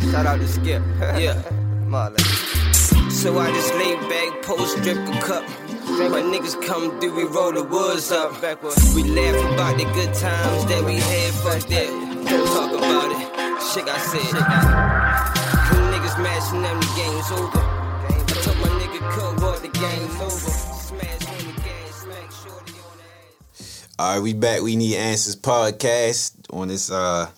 Shout out to Skip. yeah. Marlon. So I just lay back, post, drip a cup. My niggas come through, we roll the woods up. We laugh about the good times that we had, fuck that. Don't talk about it. Shit, I said. Them niggas mashing them, the game's over. I told my nigga cut what the game's over. Smash on the gas, smack shorty on the ass. All right, we back. We need answers podcast on this uh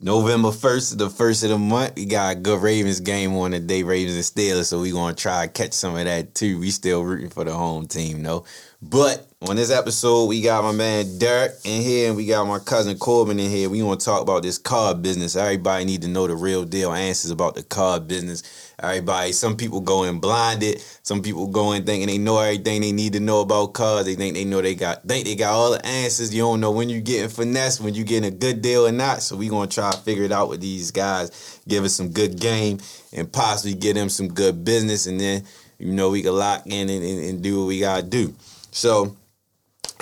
November first, the first of the month. We got a good Ravens game on today, Ravens and Steelers. So we gonna try to catch some of that too. We still rooting for the home team, though. But on this episode, we got my man Derek in here, and we got my cousin Corbin in here. We want to talk about this car business. Everybody need to know the real deal answers about the car business. Everybody, some people go in blinded. Some people go in thinking they know everything they need to know about cars. They think they know they got think they got all the answers. You don't know when you're getting finesse, when you're getting a good deal or not. So we gonna try to figure it out with these guys, give us some good game, and possibly get them some good business, and then you know we can lock in and, and, and do what we gotta do. So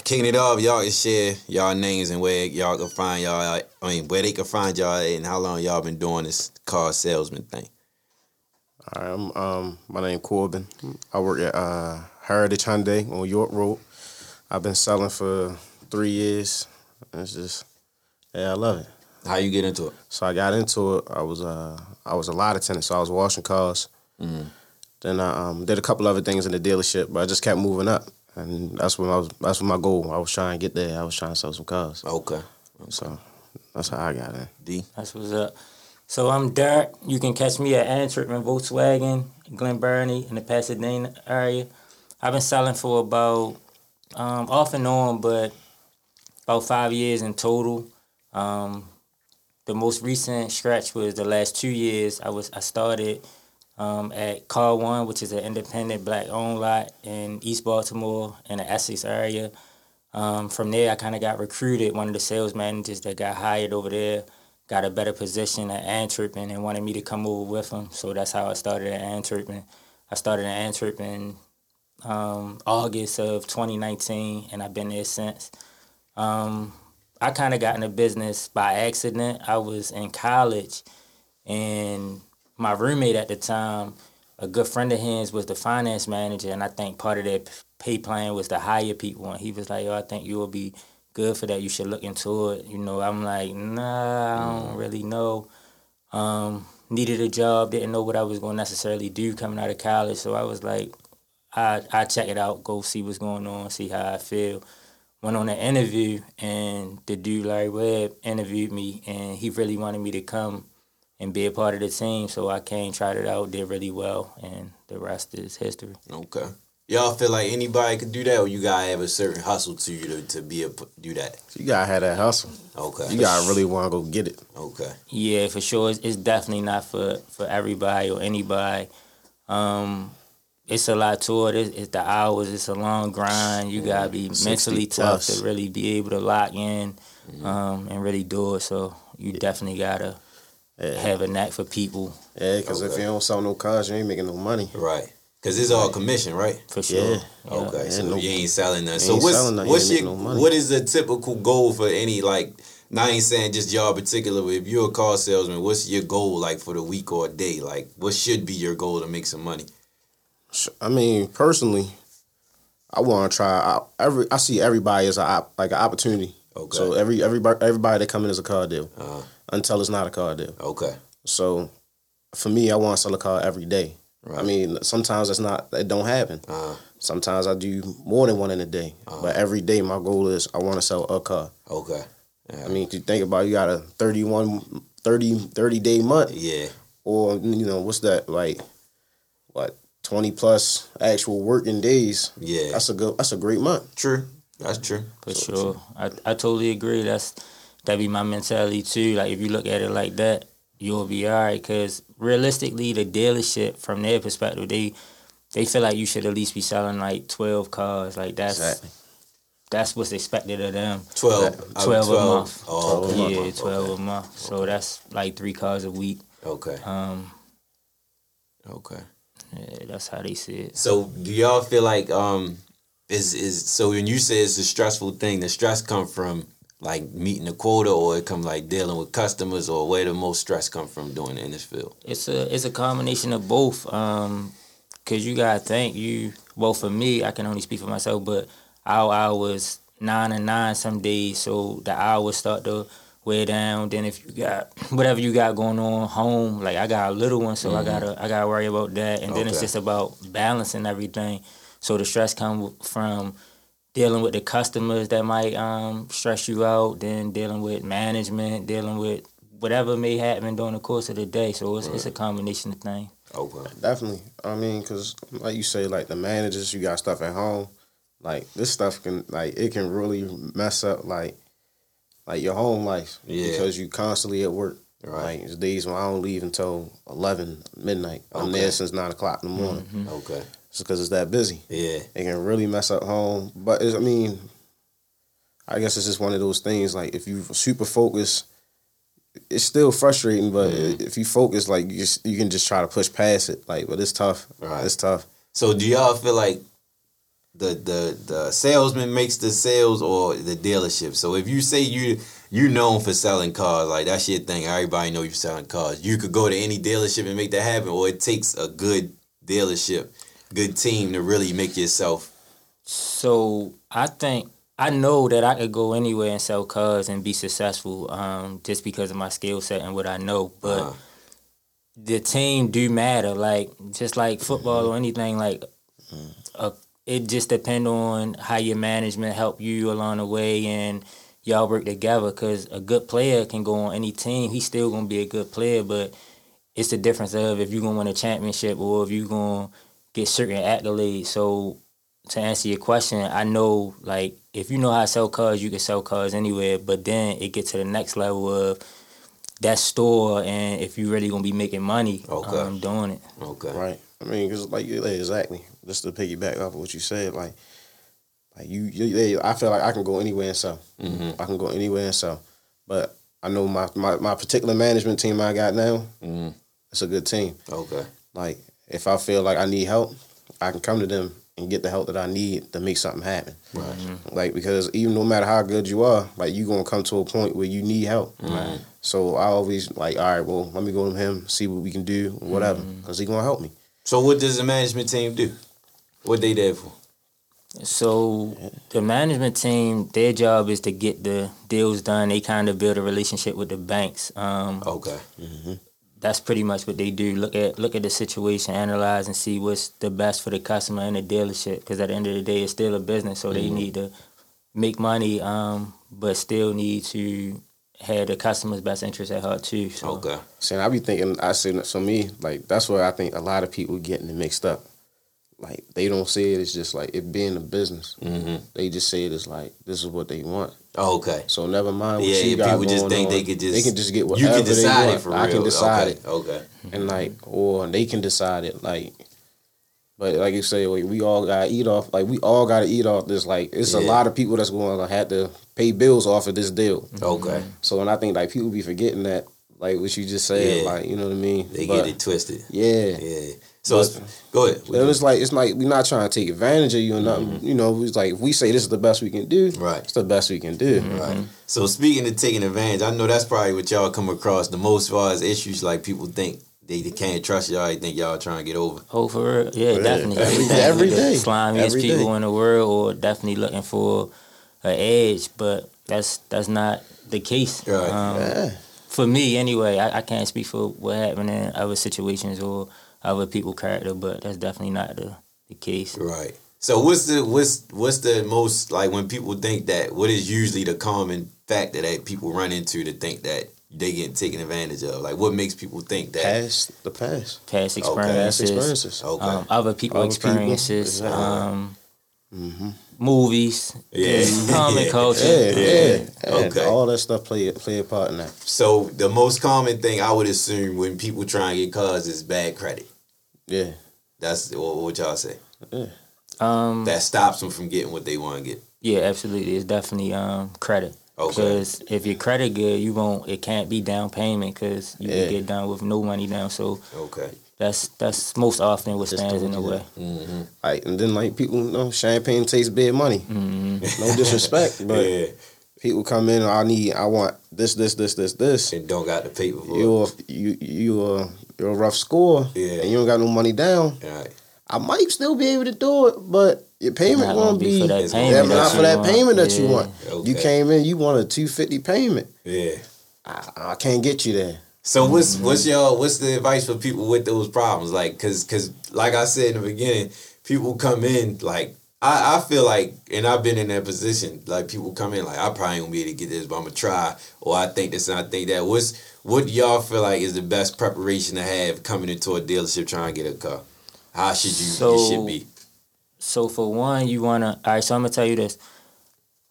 kicking it off, y'all can share y'all names and where y'all can find y'all. I mean, where they can find y'all and how long y'all been doing this car salesman thing. All right, I'm um my name Corbin. I work at uh Heritage Hyundai on York Road. I've been selling for three years. It's just yeah, I love it. How you get into it? So I got into it. I was uh I was a lot attendant, so I was washing cars. Then I um, did a couple other things in the dealership, but I just kept moving up, and that's what I was. That's what my goal. I was trying to get there. I was trying to sell some cars. Okay. So that's how I got in. D. That's what's up. So I'm Derek. You can catch me at Antwerpen Volkswagen, Glen Burnie, in the Pasadena area. I've been selling for about um, off and on, but about five years in total. Um, the most recent stretch was the last two years. I was I started um, at Car One, which is an independent black owned lot in East Baltimore in the Essex area. Um, from there, I kind of got recruited. One of the sales managers that got hired over there got a better position at Antwerp and wanted me to come over with him. So that's how I started at Antwerp. I started at Antwerp in um, August of 2019, and I've been there since. Um, I kind of got in the business by accident. I was in college, and my roommate at the time, a good friend of his, was the finance manager, and I think part of their pay plan was to hire people. And he was like, "Yo, I think you will be good for that. You should look into it." You know, I'm like, "Nah, I don't really know." Um, needed a job, didn't know what I was going to necessarily do coming out of college, so I was like, I I check it out, go see what's going on, see how I feel. Went on an interview, and the dude Larry Webb interviewed me, and he really wanted me to come and be a part of the team. So I came, tried it out, did really well, and the rest is history. Okay. Y'all feel like anybody could do that, or you gotta have a certain hustle to you to, to be able to do that? You gotta have that hustle. Okay. You gotta really want to go get it. Okay. Yeah, for sure. It's, it's definitely not for for everybody or anybody. Um, it's a lot to it. It's, it's the hours. It's a long grind. You gotta be 60 mentally tough plus. to really be able to lock in um, and really do it. So you definitely gotta Yeah, have a knack for people yeah. Because if you don't sell no cars, you ain't making no money. Right. Cause it's all commission, right? for sure. Yeah. Okay, Yeah, so no- you ain't selling nothing. So what's nothing, what's your no what is the typical goal for any like? Now I ain't saying just y'all particular, but if you're a car salesman, what's your goal like for the week or day? Like, what should be your goal to make some money? I mean, personally, I want to try. I, every I see everybody as a like an opportunity. Okay. So every everybody everybody that come in is a car deal Uh, until it's not a car deal. okay. So for me, I want to sell a car every day. Right. I mean, sometimes it's not. It don't happen. Uh, Sometimes I do more than one in a day. But every day, my goal is I want to sell a car. okay. Yeah. I mean, if you think about it, you got a 31, 30, 30 day month, yeah. or you know, what's that like? What twenty plus actual working days? Yeah. That's a good. That's a great month. True. That's true. For sure. I, I totally agree. That's that be my mentality too. Like if you look at it like that, you'll be all right. Cause realistically, the dealership from their perspective, they they feel like you should at least be selling like twelve cars. Like that's Exactly. that's what's expected of them. 12. out of 12 a month. Oh, okay. Twelve a yeah, month. twelve a month. So that's like three cars a week. Okay. Um, Okay. yeah, that's how they see it. So do y'all feel like um is is so when you say it's a stressful thing, the stress come from like meeting the quota, or it come like dealing with customers, or where the most stress come from doing it in this field? It's a it's a combination of both. Um, cause you gotta think you. Well, for me, I can only speak for myself, but our hours nine and nine some days, so the hours start to wear down. Then if you got whatever you got going on home, like I got a little one, so I gotta I gotta worry about that. And then it's just about balancing everything. So the stress come from dealing with the customers that might um, stress you out, then dealing with management, dealing with whatever may happen during the course of the day. So it's, it's a combination of things. Okay. Definitely. I mean, cause like you say, like the managers, you got stuff at home. Like this stuff can, like, it can really mess up, like, like your home life. Yeah. Because you constantly at work. Right. Like it's days when I don't leave until eleven midnight. I'm Okay. there since nine o'clock in the morning. Okay. It's because it's that busy. Yeah. It can really mess up home. But it's, I mean, I guess it's just one of those things. Like if you super focus, it's still frustrating. But Mm-hmm. if you focus, like you, just, you can just try to push past it. Like, but it's tough. Right. It's tough. So do y'all feel like the the the salesman makes the sales or the dealership? So if you say you you known for selling cars, like that's your thing. Everybody know you're selling cars. You could go to any dealership and make that happen, or it takes a good dealership, good team to really make yourself. So I think I know that I could go anywhere and sell cars and be successful, um, just because of my skill set and what I know. But Uh-huh. the team do matter, like just like football or anything. Like, uh, it just depend on how your management help you along the way and y'all work together. Cause a good player can go on any team. He's still gonna be a good player, but it's the difference of if you're gonna win a championship or if you're gonna get certain accolades. So to answer your question, I know like if you know how to sell cars, you can sell cars anywhere. But then it gets to the next level of that store, and if you really gonna be making money Okay. um, doing it. Okay. Right. I mean, because like yeah, exactly. Just to piggyback off of what you said, like, like you, you I feel like I can go anywhere and sell. Mm-hmm. I can go anywhere and sell. But I know my my, my particular management team I got now. Mhm. It's a good team. Okay. Like if I feel like I need help, I can come to them and get the help that I need to make something happen. Right. Mm-hmm. Like because even no matter how good you are, like you gonna come to a point where you need help. Right. So I always like, all right, well, let me go to him, see what we can do, whatever, mm-hmm. because he gonna help me. So what does the management team do? What they there for? So the management team, their job is to get the deals done. They kind of build a relationship with the banks. Um, Okay. Mm-hmm. That's pretty much what they do. Look at look at the situation, analyze, and see what's the best for the customer and the dealership. Because at the end of the day, it's still a business, so they need to make money, um, but still need to have the customer's best interest at heart too. So Okay. See, I be thinking, I say, so me, like, that's where I think a lot of people getting it mixed up. Like, they don't see it It's just like it being a business. Mm-hmm. They just say it as like, this is what they want. Okay. So never mind what Yeah, you yeah, got people just think on. they could just they can just get you whatever can decide they it want. for I can decide okay. it, Okay. and like, or they can decide it. Like, but like you say, like, we all gotta eat off. Like, we all gotta eat off this. Like, it's a lot of people that's going to have to pay bills off of this deal. Okay. So, and I think like people be forgetting that, like what you just said, Yeah. like you know what I mean. They But, get it twisted. Yeah. Yeah. So it's- go ahead. But it's like it's like we're not trying to take advantage of you or nothing. You know, it's like if we say this is the best we can do, Right. It's the best we can do. Right. So speaking of taking advantage, I know that's probably what y'all come across the most as far as issues like people think they, they can't trust y'all. They think y'all trying to get over. Oh, for real? Yeah, Yeah, definitely. every- Definitely every the. Slimiest Every people day. in the world, or definitely looking for an edge, but that's that's not the case. Right. Um, Yeah. For me, anyway, I, I can't speak for what happened in other situations or other people' character, but that's definitely not the, the case. Right. So what's the what's what's the most like when people think that what is usually the common factor that people run into to think that they get taken advantage of? Like what makes people think that Past the past, Past past experiences, experiences. Okay. um, other people Other people, experiences, exactly. um, movies, Yeah. common Yeah. culture. Yeah, yeah, yeah. Okay. All that stuff play play a part in that. So the most common thing I would assume when people try and get cars is bad credit. Yeah, That's what, what y'all say. Um, That stops them from getting what they want to get. Yeah, absolutely. It's definitely um credit. Okay. Because if your credit good, you won't. It can't be down payment because you Yeah. can get down with no money down. So Okay. that's that's most often what Just stands in the way. Mm-hmm. like and then like people you know champagne tastes bad money. Mm-hmm. No disrespect, but yeah. People come in. I need. I want this, this, this, this, this. And don't got the paper for You're you you uh you're a rough score. Yeah. And you don't got no money down. it. Right. I might still be able to do it, but your payment Not won't gonna be be for that payment. yeah, that not for you that want. payment that you Yeah. want. Okay. You came in, you want a two fifty payment. Yeah. I, I can't get you there. So what's Mm-hmm. what's your what's the advice for people with those problems? Like, cause cause like I said in the beginning, people come in like I, I feel like, and I've been in that position. Like people come in like I probably won't be able to get this, but I'm gonna try. Or I think this and I think that. What's what y'all feel like is the best preparation to have coming into a dealership trying to get a car? How should you So- it should be? So for one, you wanna. All right. So I'm gonna tell you this.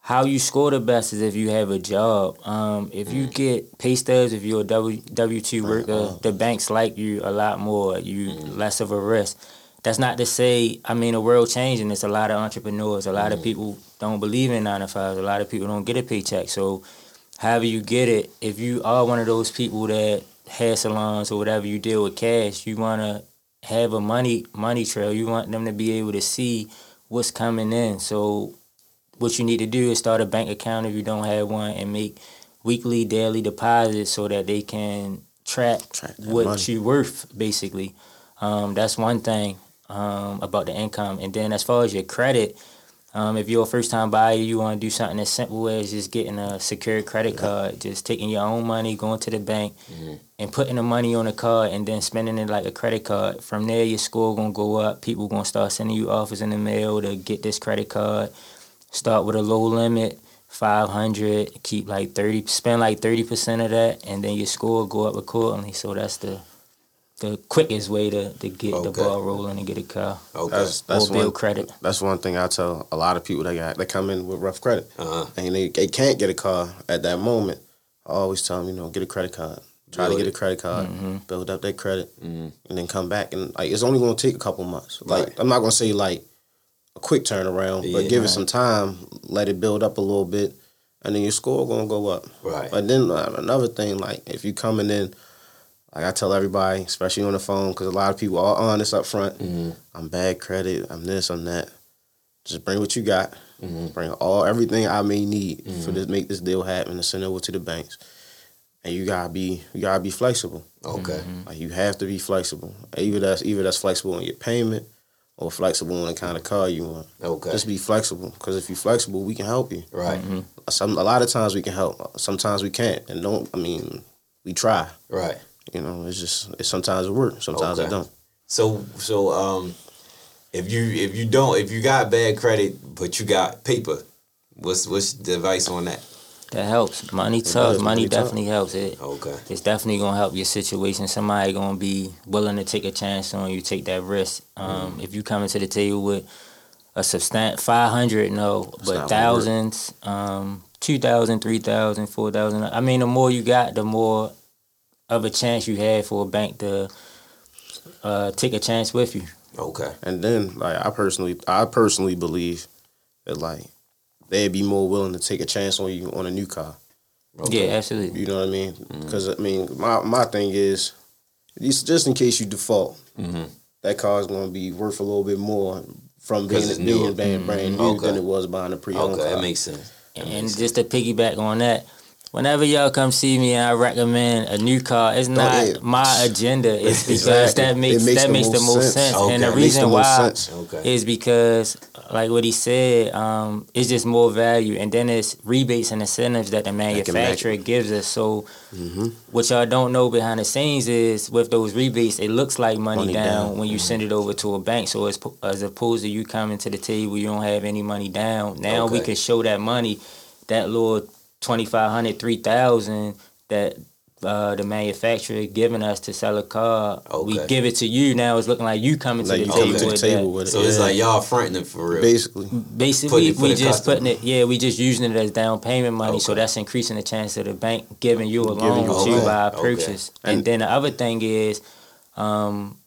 How you score the best is if you have a job. Um, if you mm. get pay stubs, if you're a W W two worker, uh-huh. the banks like you a lot more. You mm. less of a risk. That's not to say. I mean, the world changing. It's a lot of entrepreneurs. A lot of people don't believe in nine to fives. A lot of people don't get a paycheck. So, however you get it, if you are one of those people that hair salons or whatever you deal with cash, you wanna have a money money trail. You want them to be able to see what's coming in. So what you need to do is start a bank account if you don't have one and make weekly, daily deposits so that they can track, Track what money. you worth basically. Um, that's one thing um, about the income. And then as far as your credit, um, if you're a first time buyer, you want to do something as simple as just getting a secured credit card, just taking your own money, going to the bank, and putting the money on the card, and then spending it like a credit card. From there, your score gonna go up. People gonna start sending you offers in the mail to get this credit card. Start with a low limit, five hundred. Keep like thirty, spend like thirty percent of that, and then your score go up accordingly. So that's the the quickest way to, to get the ball rolling and get a car Okay. That's that's or build one credit. that's one thing I tell a lot of people that got they come in with rough credit Uh-huh. and they, they can't get a car at that moment. I always tell them, you know, get a credit card. Try Build to get it. a credit card, Mm-hmm. build up that credit, Mhm. and then come back and like it's only going to take a couple months. Like Right. I'm not going to say like a quick turnaround, Yeah. but give Right. it some time. Let it build up a little bit, and then your score going to go up. Right. But then uh, another thing, like if you coming in, like I tell everybody, especially on the phone, because a lot of people are honest up front. Mhm. I'm bad credit. I'm this. I'm that. Just bring what you got. Mhm. Bring all everything I may need Mm-hmm. for this make this deal happen and send it over to the banks. And you gotta be you gotta be flexible. Okay. Like you have to be flexible. Either that's either that's flexible on your payment or flexible on the kind of car you want. Okay. Just be flexible because if you're flexible, we can help you. right. Some a lot of times we can help. Sometimes we can't. And don't. I mean, we try. Right. You know, it's just it sometimes it works. Sometimes Okay. it don't. So so um if you if you don't if you got bad credit but you got paper, what's what's the advice on that? That helps. Money does. tough. Money Money tough. definitely helps. It Okay. it's definitely gonna help your situation. Somebody gonna be willing to take a chance on you, take that risk. Um, If you come into the table with a substan five hundred, no, not but gonna thousands, um, two thousand, three thousand, four thousand. I mean, the more you got, the more of a chance you had for a bank to uh, take a chance with you. Okay. And then, like I personally, I personally believe that like they'd be more willing to take a chance on you on a new car. okay. Yeah, absolutely. You know what I mean? Because I mean, my my thing is, just just in case you default, Mhm. that car is going to be worth a little bit more from being it's being newer. brand, brand new Okay. than it was buying a pre-owned Okay, car. that makes sense. That And makes just to piggyback on that, whenever y'all come see me and I recommend a new car, it's not my agenda. It's because Exactly. that makes, makes that the makes the most sense. sense. Okay. And the reason the why. Okay. is because, like what he said, um, it's just more value, and then it's rebates and incentives that the manufacturer gives us. So, Mm-hmm. what y'all don't know behind the scenes is with those rebates, it looks like money, Money down, down. Mm-hmm. when you send it over to a bank. So, as, as opposed to you coming to the table, you don't have any money down. Now we can show that money, that little 2500 3000 that uh, the manufacturer giving us to sell a car. We give it to you. Now it's looking like you coming Like to the table to the with table with it. So it's like y'all fronting it for real. basically. Basically, Putting it for we the just customer. putting it. Yeah, we just using it as down payment money. So that's increasing the chance of the bank giving you a Giving loan you to loan. buy a Okay. purchase. And- And then the other thing is, um,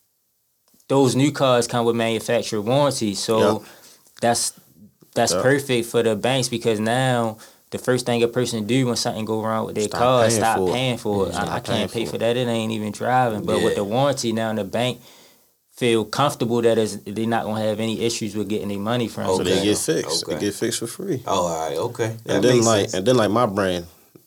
those new cars come with manufacturer warranty. So Yep. that's that's Yep. perfect for the banks because now. The first thing a person do when something go wrong with their Stop car is stop for paying for it. Stop I, I can't pay for for it. that. It ain't even driving. But Yeah. with the warranty now, in the bank feel comfortable that is they're not gonna have any issues with getting their money from. So Okay. they get fixed. Okay. They get fixed for free. Oh, all right, okay. That and then like sense. and then like my brand,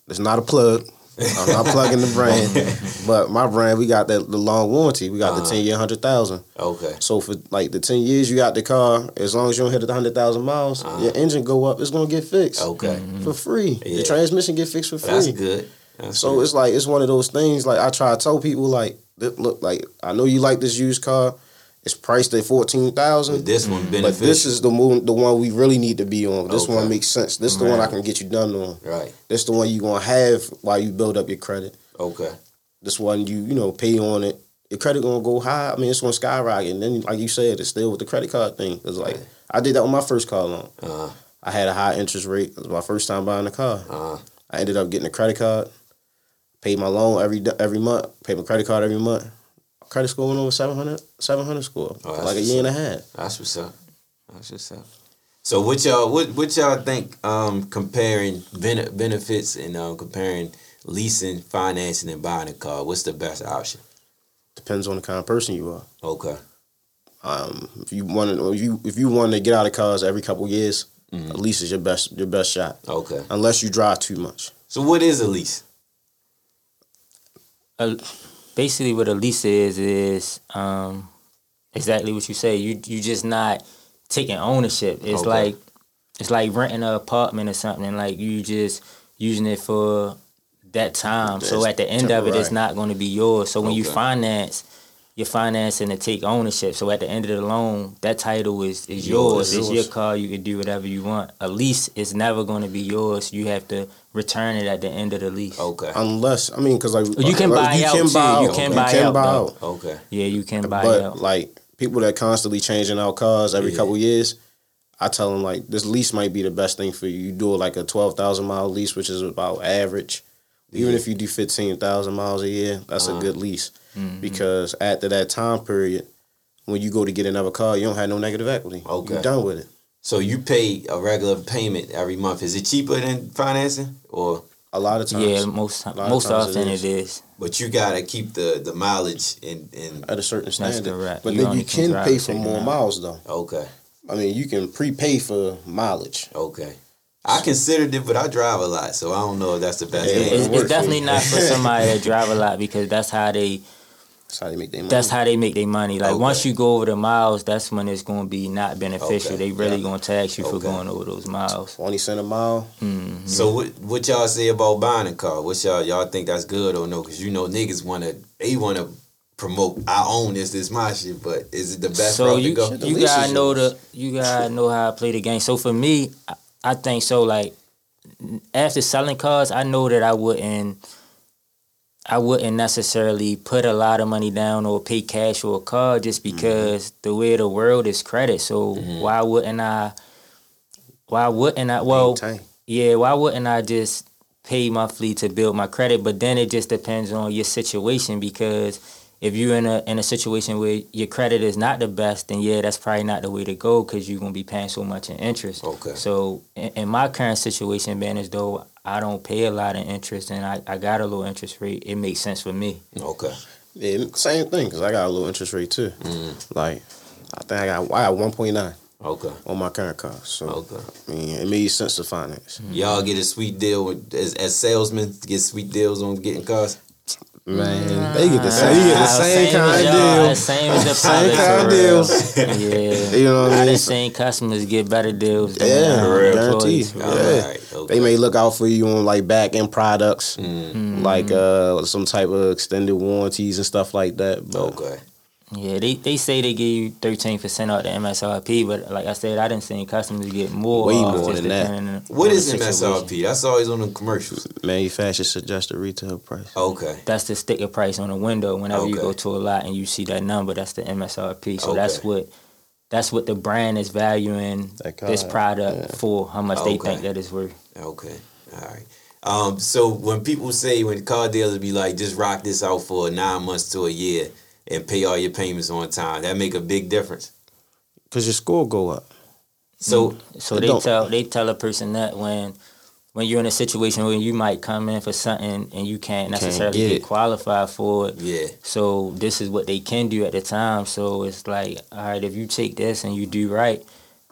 it's not a plug. I'm not plugging the brand, but my brand we got that the long warranty. We got Uh-huh. the ten year hundred thousand. okay, So for like the ten years you got the car, as long as you don't hit the hundred thousand miles, Uh-huh. your engine go up. It's gonna get fixed okay, for free. Yeah. The transmission get fixed for free. that's good. That's So good. it's like it's one of those things. Like I try to tell people, like look, like I know you like this used car. It's priced at fourteen thousand. But this one But this is the one, the one we really need to be on. This Okay. one makes sense. This is the one I can get you done on. right. This is the one you gonna have while you build up your credit. Okay. This one you you know pay on it. Your credit gonna go high. I mean, it's gonna skyrocket. And then, like you said, it's still with the credit card thing. It's like I did that with my first car loan. Uh, I had a high interest rate. It was my first time buying a car. uh, I ended up getting a credit card. Paid my loan every every month. Paid my credit card every month. Credit score went over 700, 700 score. Oh, like a what's year and a half. that's what's up. That's what's up. So what y'all what what y'all think um comparing bene- benefits and um comparing leasing, financing, and buying a car? What's the best option? Depends on the kind of person you are. Okay. Um, if you want to, if you if you want to get out of cars every couple years, Mhm. at least is your best your best shot. Okay. Unless you drive too much. So what is a lease? Uh, basically, what a lease is is um, exactly what you say. You you just not taking ownership. It's Okay. like it's like renting an apartment or something. Like you just using it for that time. so at the end of it, it's not going to be yours. So when you Okay. finance. You're financing to take ownership. So at the end of the loan, that title is, is Yours. yours. It's Yours. your car. You can do whatever you want. A lease is never going to be yours. You have to return it at the end of the lease. Okay. Unless I mean, because like You can like, buy you out, can too. buy You out. can buy out, though. Okay. Yeah, you can buy but out. like people that constantly changing out cars every Yeah. couple years, I tell them like this lease might be the best thing for you. You do like a twelve thousand mile lease, which is about average. Even if you do fifteen thousand miles a year, that's Uh-huh. a good lease Mhm. because after that time period, when you go to get another car, you don't have no negative equity. Okay. you're done with it. So you pay a regular payment every month. Is it cheaper than financing, or A lot of times, Yeah, most lot of most times often is. it is. but you gotta keep the the mileage in in at a certain standard. correct. But You then you can can pay for more miles though. okay I mean, you can prepay for mileage. okay. I considered it, but I drive a lot, so I don't know if that's the best. Yeah, thing. It's, it's definitely you. not for somebody that drive a lot because that's how they That's how they make their money. that's how they make their money. Like once you go over the miles, that's when it's going to be not beneficial. Okay. They really Yeah. going to tax you for going over those miles. twenty cent a mile. hmm So what what y'all say about buying a car? What y'all y'all think that's good or no? Because you know niggas wanna they wanna promote I own this, this my shit, but is it the best so you to go? You lease gotta know the you gotta know how to play the game. So for me, I, I think so. Like after selling cars, I know that I wouldn't. I wouldn't necessarily put a lot of money down or pay cash for a car just Mm-hmm. because the way the world is credit. So why wouldn't I? Why wouldn't I? Well, yeah, why wouldn't I just pay monthly to build my credit? But then it just depends on your situation because if you're in a in a situation where your credit is not the best, then yeah, that's probably not the way to go because you're gonna be paying so much in interest. Okay. So in, in my current situation, being as though I don't pay a lot of interest and I, I got a low interest rate, it makes sense for me. Okay. Yeah, same thing. Cause I got a little interest rate too. Mm, Like, I think I got I got one point nine okay. on my current car. So Okay. I mean, it made sense to finance. Y'all get a sweet deal with, as, as salesmen get sweet deals on getting cars. Man, they get the same, you get the Ah, same, kind of y'all, deal. Same as the Same kind of deals. Yeah. You know what I I mean? done seen customers get better deals than Yeah, guaranteed. Yeah. All right. Okay. They may look out for you on like back end products, Mm, like uh some type of extended warranties and stuff like that. But okay. Yeah, they, they say they give you thirteen percent off the MSRP, but like I said, I didn't see any customers get more. Way off more than that. depending on What the is. MSRP? That's always on the commercials. manufacturer suggested retail price. Okay. That's the sticker price on the window. Whenever you go to a lot and you see that number, that's the MSRP. So Okay. that's what that's what the brand is valuing That this product yeah. for, how much they think that is worth. Okay. All right. Um, so when people say when car dealers be like, just rock this out for nine months to a year and pay all your payments on time, that make a big difference. Cause your score go up. So mm. So they don't- tell they tell a person that when when you're in a situation where you might come in for something and you can't necessarily get get, qualified for it. Yeah. So this is what they can do at the time. So it's like, all right, if you take this and you do right,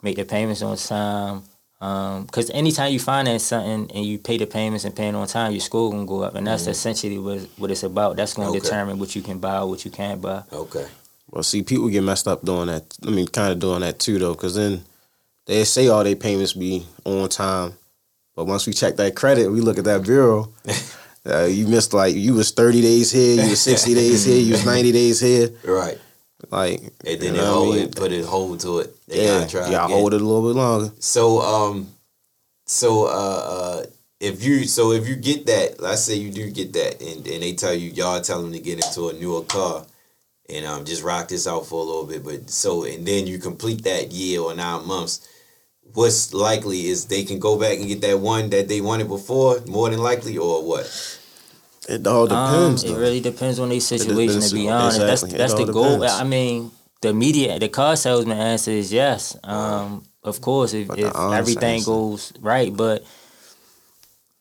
make the payments on time. Because anytime you finance something and you pay the payments and paying on time, your score gonna go up, and that's essentially what what it's about. That's gonna Mm-hmm. Okay. determine what you can buy, or what you can't buy. Okay. Well, see, people get messed up doing that. I mean, kind of doing that too, though, because then they say all their payments be on time, but once we check that credit, we look at that bureau. Uh, you missed like you was thirty days here, you was sixty days here, you was ninety days here. Right. Like, And then you they know what I hold mean? it, put it hold to it. They yeah, gotta try yeah, again. hold it a little bit longer. So um, so uh, uh, if you so if you get that, let's say you do get that, and, and they tell you y'all tell them to get into a newer car, and um just rock this out for a little bit, but so and then you complete that year or nine months. What's likely is they can go back and get that one that they wanted before, more than likely, or what? It all depends. Um, it really depends on their situation. To be honest, exactly. That's that's the goal. depends. I mean, the immediate the car salesman answer is yes. Um, of course, if, if everything answer- goes right, but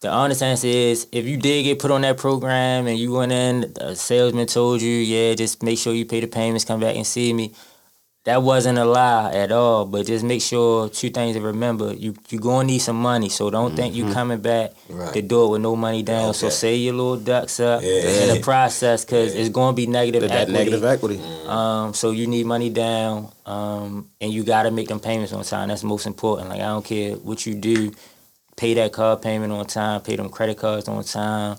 the honest answer is if you did get put on that program and you went in, a salesman told you, yeah, just make sure you pay the payments, come back and see me. That wasn't a lie at all, but just make sure two things to remember. You you gonna need some money, so don't think you coming back Right. to do it with no money down. So Okay. say your little ducks up Yeah. in the process because it's gonna be negative that equity. negative equity. Mm. Um, so you need money down, um, and you got to make them payments on time. That's most important. Like I don't care what you do, pay that car payment on time, pay them credit cards on time.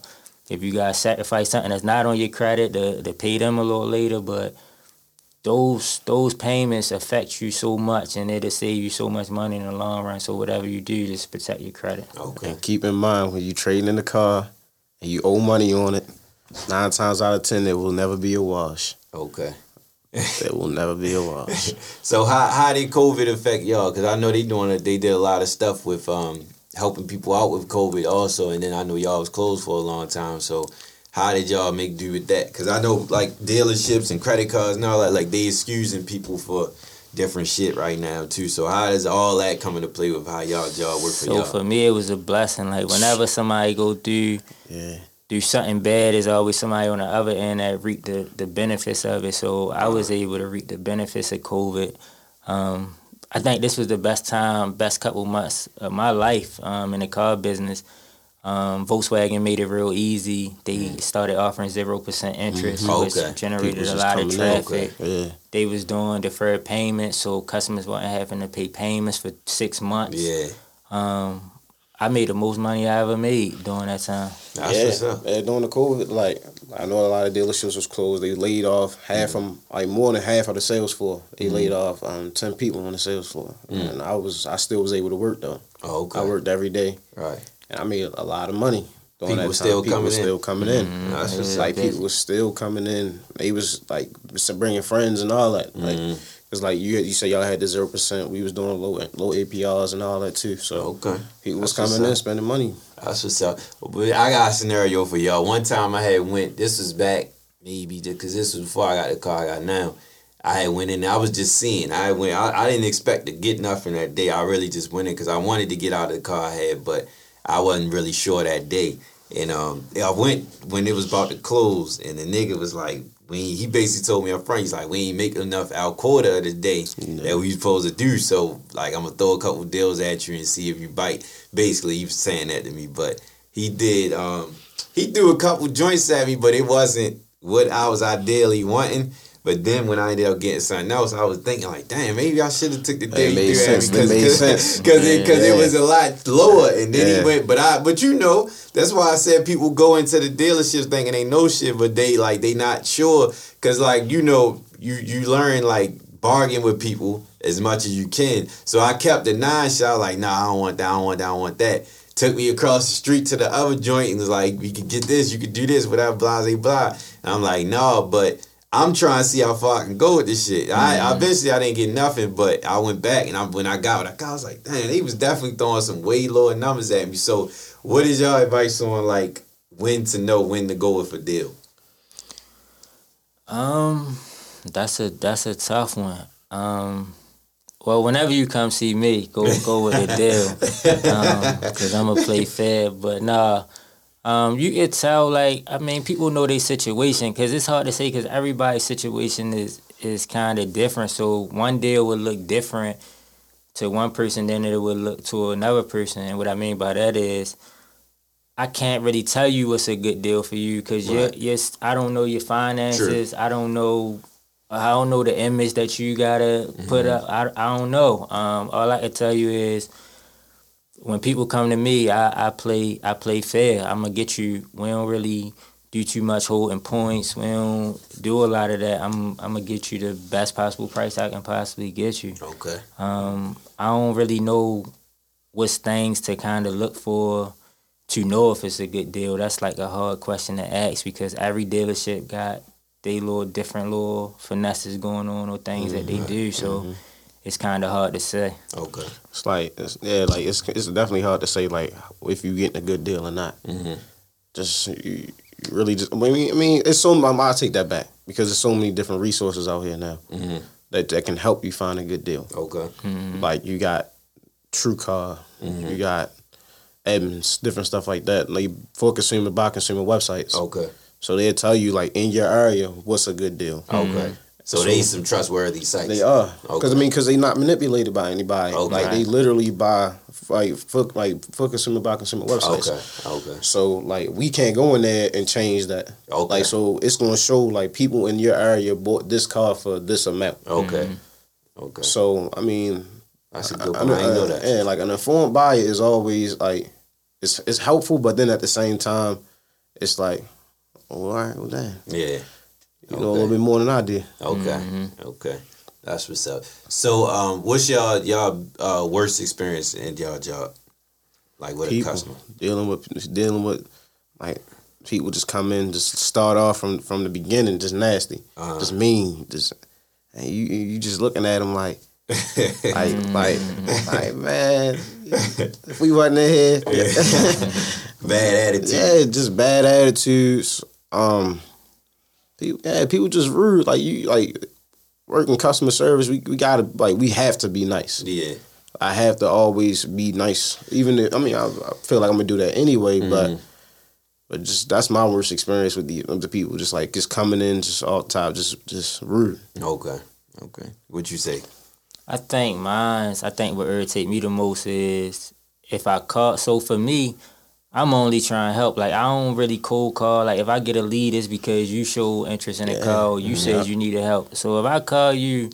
If you got to sacrifice something that's not on your credit, to, to pay them a little later, but those those payments affect you so much, and it'll save you so much money in the long run. So whatever you do, just protect your credit. Okay. And keep in mind when you trading in the car and you owe money on it, nine times out of ten it will never be a wash. Okay. It will never be a wash. So how how did COVID affect y'all? Because I know they doing it. They did a lot of stuff with um helping people out with COVID also, and then I know y'all was closed for a long time. So how did y'all make do with that? Because I know like dealerships and credit cards and all that, like they excusing people for different shit right now too. So how does all that come into play with how y'all job work for So y'all? So for me, it was a blessing. Like whenever somebody go through Yeah. do something bad, there's always somebody on the other end that reap the, the benefits of it. So I was able to reap the benefits of COVID. Um, I think this was the best time, best couple months of my life um, in the car business. Um, Volkswagen made it real easy. They started offering zero percent interest, Mhm. which Okay. generated People a lot of coming in. traffic. Yeah. They was doing deferred payments, so customers weren't having to pay payments for six months. yeah, Um, I made the most money I ever made during that time. that's yeah. what's up. Yeah, during the COVID, like I know a lot of dealerships was closed. They laid off half from like more than half of the sales floor. They Mm-hmm. laid off um, ten people on the sales floor, Mm. and I was I still was able to work though. Oh, okay, I worked every day, right. And I made a lot of money. During People that time. still people coming was in. still coming in. That's what's like people was still coming in. They was like just bringing friends and all that. Like Mhm. it's like you you say y'all had the zero percent. We was doing low low APRs and all that too. So Okay. people was That's what's coming in spending money. That's what's up. But I got a scenario for y'all. One time I had went. This was back maybe because this was before I got the car I got now. I had went in. I was just seeing. I went. I, I didn't expect to get nothing that day. I really just went in because I wanted to get out of the car I had, but I wasn't really sure that day. And um, I went when it was about to close, and the nigga was like, when he, he basically told me up front, he's like, we ain't make enough out quarter of the day that we supposed to do. So like, I'm gonna throw a couple deals at you and see if you bite. Basically, he was saying that to me, but he did. Um, he threw a couple joints at me, but it wasn't what I was ideally wanting. But then when I ended up getting something else, I was thinking like, damn, maybe I should have took the day It made he threw at sense. me It because it because it was a lot lower. And then Yeah. he went, but I but you know that's why I said people go into the dealerships thinking they know shit, but they like they not sure because like you know you you learn like bargain with people as much as you can. So I kept the nine shot like, nah, I don't want that, I don't want that, I don't want that. Took me across the street to the other joint and was like, we could get this, you could do this, whatever, blah, blah, blah. And I'm like, no, but I'm trying to see how far I can go with this shit. I I eventually I didn't get nothing, but I went back and I when I got what I got, I was like, damn, they was definitely throwing some way lower numbers at me. So what is your advice on like when to know when to go with a deal? Um, that's a that's a tough one. Um, Well, whenever you come see me, go go with a deal, um, because I'm gonna play fair. But nah, um, you can tell like I mean people know their situation because it's hard to say because everybody's situation is is kind of different. So one deal would look different to one person than it would look to another person. And what I mean by that is. I can't really tell you what's a good deal for you because Right. you're, you're, I don't know your finances. I don't know I don't know the image that you gotta put up. I, I don't know. Um, all I can tell you is when people come to me, I, I play I play fair. I'm gonna get you. We don't really do too much holding points. We don't do a lot of that. I'm I'm gonna get you the best possible price I can possibly get you. Okay. Um, I don't really know what's things to kind of look for to know if it's a good deal. That's like a hard question to ask because every dealership got they little different little finesses going on or things that they do. So it's kind of hard to say. Okay. It's like it's, yeah, like it's it's definitely hard to say like if you getting a good deal or not. Mhm. Just you, you really just I mean I mean it's so I take that back because there's so many different resources out here now Mhm. that that can help you find a good deal. Okay. Like you got TrueCar, you got Edmunds, different stuff like that. Like for consumer by consumer websites. Okay. So they'll tell you like in your area what's a good deal. Okay. So, they some trustworthy sites. They are because Okay. I mean because they not manipulated by anybody. Okay. Like they literally buy like for like for consumer by consumer websites. Okay. Okay. So like we can't go in there and change that. Okay. Like so it's gonna show like people in your area bought this car for this amount. Okay. Okay. So I mean That's a good I, point. I, know, didn't know uh, that. Yeah, like an informed buyer is always like it's it's helpful, but then at the same time, it's like, oh, all right, well, damn, Yeah. You know a little bit more than I did. Okay. Okay. That's what's up. So, um, what's y'all y'all uh, worst experience in y'all job? Like with a customer. dealing with dealing with like people just come in, just start off from from the beginning, just nasty, Uh-huh. just mean, just and you you just looking at them like. like, like, like, man, if we wasn't in here, Bad attitude. yeah, just bad attitudes. Um, people, yeah, people just rude. Like you, like working customer service. We we gotta like we have to be nice. Yeah. I have to always be nice. Even if, I mean, I, I feel like I'm gonna do that anyway, but. Mm-hmm. But just that's my worst experience with the with the people, just like just coming in, just all the time, just just rude. Okay. Okay. What you say? I think mine's. I think what irritate me the most is if I call. So for me, I'm only trying to help. Like I don't really cold call. Like if I get a lead, it's because you show interest in the Yeah. call. You mm-hmm. said you needed help. So if I call you,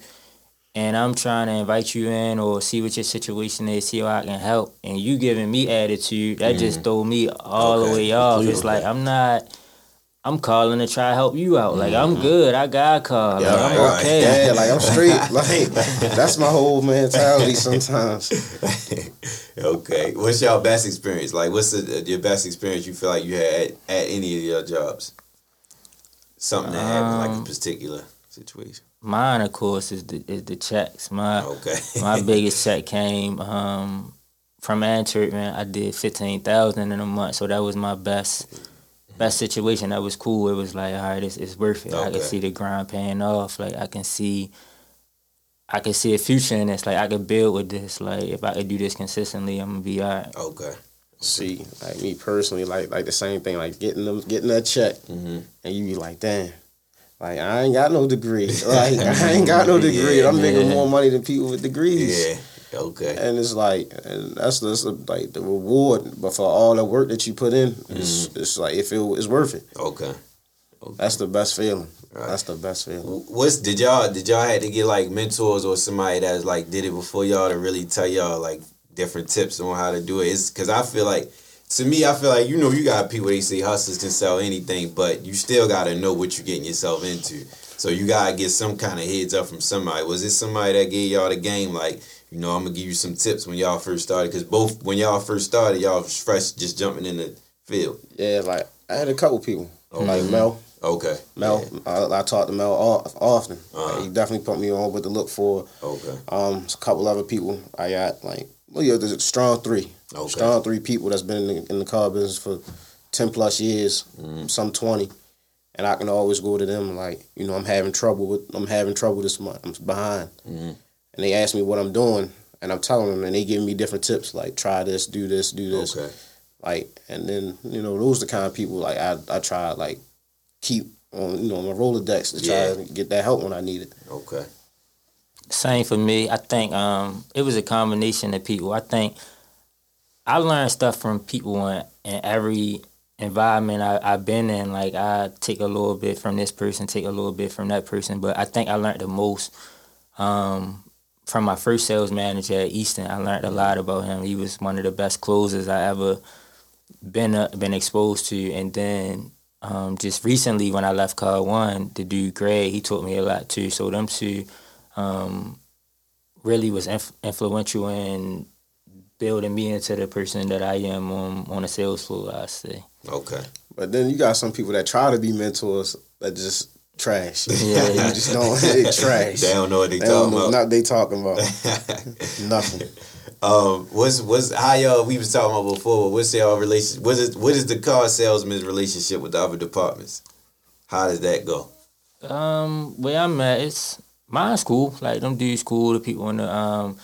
and I'm trying to invite you in or see what your situation is, see how I can help, and you giving me attitude, that just mm-hmm. throw me all the way off. It's Okay. like I'm not. I'm calling to try to help you out. Like I'm good. I got a call. Like, I'm right, okay. Yeah, like I'm straight. Like that's my whole mentality sometimes. okay. What's y'all best experience? Like, what's the, your best experience you feel like you had at any of your jobs? Something that happened, like a Um, particular situation. Mine, of course, is the is the checks. My Okay. my biggest check came um, from Antwerp. Man, I did fifteen thousand in a month, so that was my best best situation. That was cool. It was like, all right, it's, it's worth it. I can see the grind paying off. Like I can see, I can see a future in this. Like I could build with this. Like if I could do this consistently, I'm gonna be all right. Okay. See, like me personally, like like the same thing, like getting them getting that check, Mhm. and you be like, damn. Like I ain't got no degree. Like I ain't got no degree. Yeah, I'm making yeah. more money than people with degrees. Yeah. Okay. And it's like, and that's that's like the reward, but for all the work that you put in, it's, Mm-hmm. it's like it feel it's worth it. Okay. That's the best feeling. Right. That's the best feeling. What's did y'all did y'all had to get like mentors or somebody that's like did it before y'all to really tell y'all like different tips on how to do it? It's because I feel like to me I feel like you know you got people they say hustlers can sell anything, but you still got to know what you're getting yourself into. So you gotta get some kind of heads up from somebody. Was it somebody that gave y'all the game like? You know, I'm gonna give you some tips when y'all first started, because both when y'all first started, y'all was fresh, just jumping in the field. Yeah, like I had a couple people, like Mel. Okay. Mel, Yeah. I, I talk to Mel often. Uh-huh. Like, he definitely put me on what to look for. Okay. Um, a couple other people I got like, well, yeah, there's a strong three, Okay. strong three people that's been in the, in the car business for ten plus years, Mm-hmm. some twenty, and I can always go to them like, you know, I'm having trouble with, I'm having trouble this month, I'm behind, Mm-hmm. And they ask me what I'm doing, and I'm telling them, and they give me different tips like try this, do this, do this, Okay. like, and then you know those are the kind of people like I I try to, like keep on you know my Rolodex to try Yeah. to get that help when I need it. Okay. Same for me. I think um, it was a combination of people. I think I learned stuff from people in, in every environment I, I've been in. Like I take a little bit from this person, take a little bit from that person. But I think I learned the most um, from my first sales manager at Easton. I learned a lot about him. He was one of the best closers I ever been uh, been exposed to. And then um, just recently when I left Car One, the dude Greg, he taught me a lot too. So them two um, really was inf- influential in building me into the person that I am on on the sales floor. I say. Okay. But then you got some people that try to be mentors that just trash. Yeah. you just don't they trash. They don't know what they, They talking about. not they talking about nothing. Um, what's what's how y'all we was talking about before? What's y'all relation? What is what is the car salesman's relationship with the other departments? How does that go? Um, where I'm at, it's mine's cool. Like them dudes cool. The people in the um,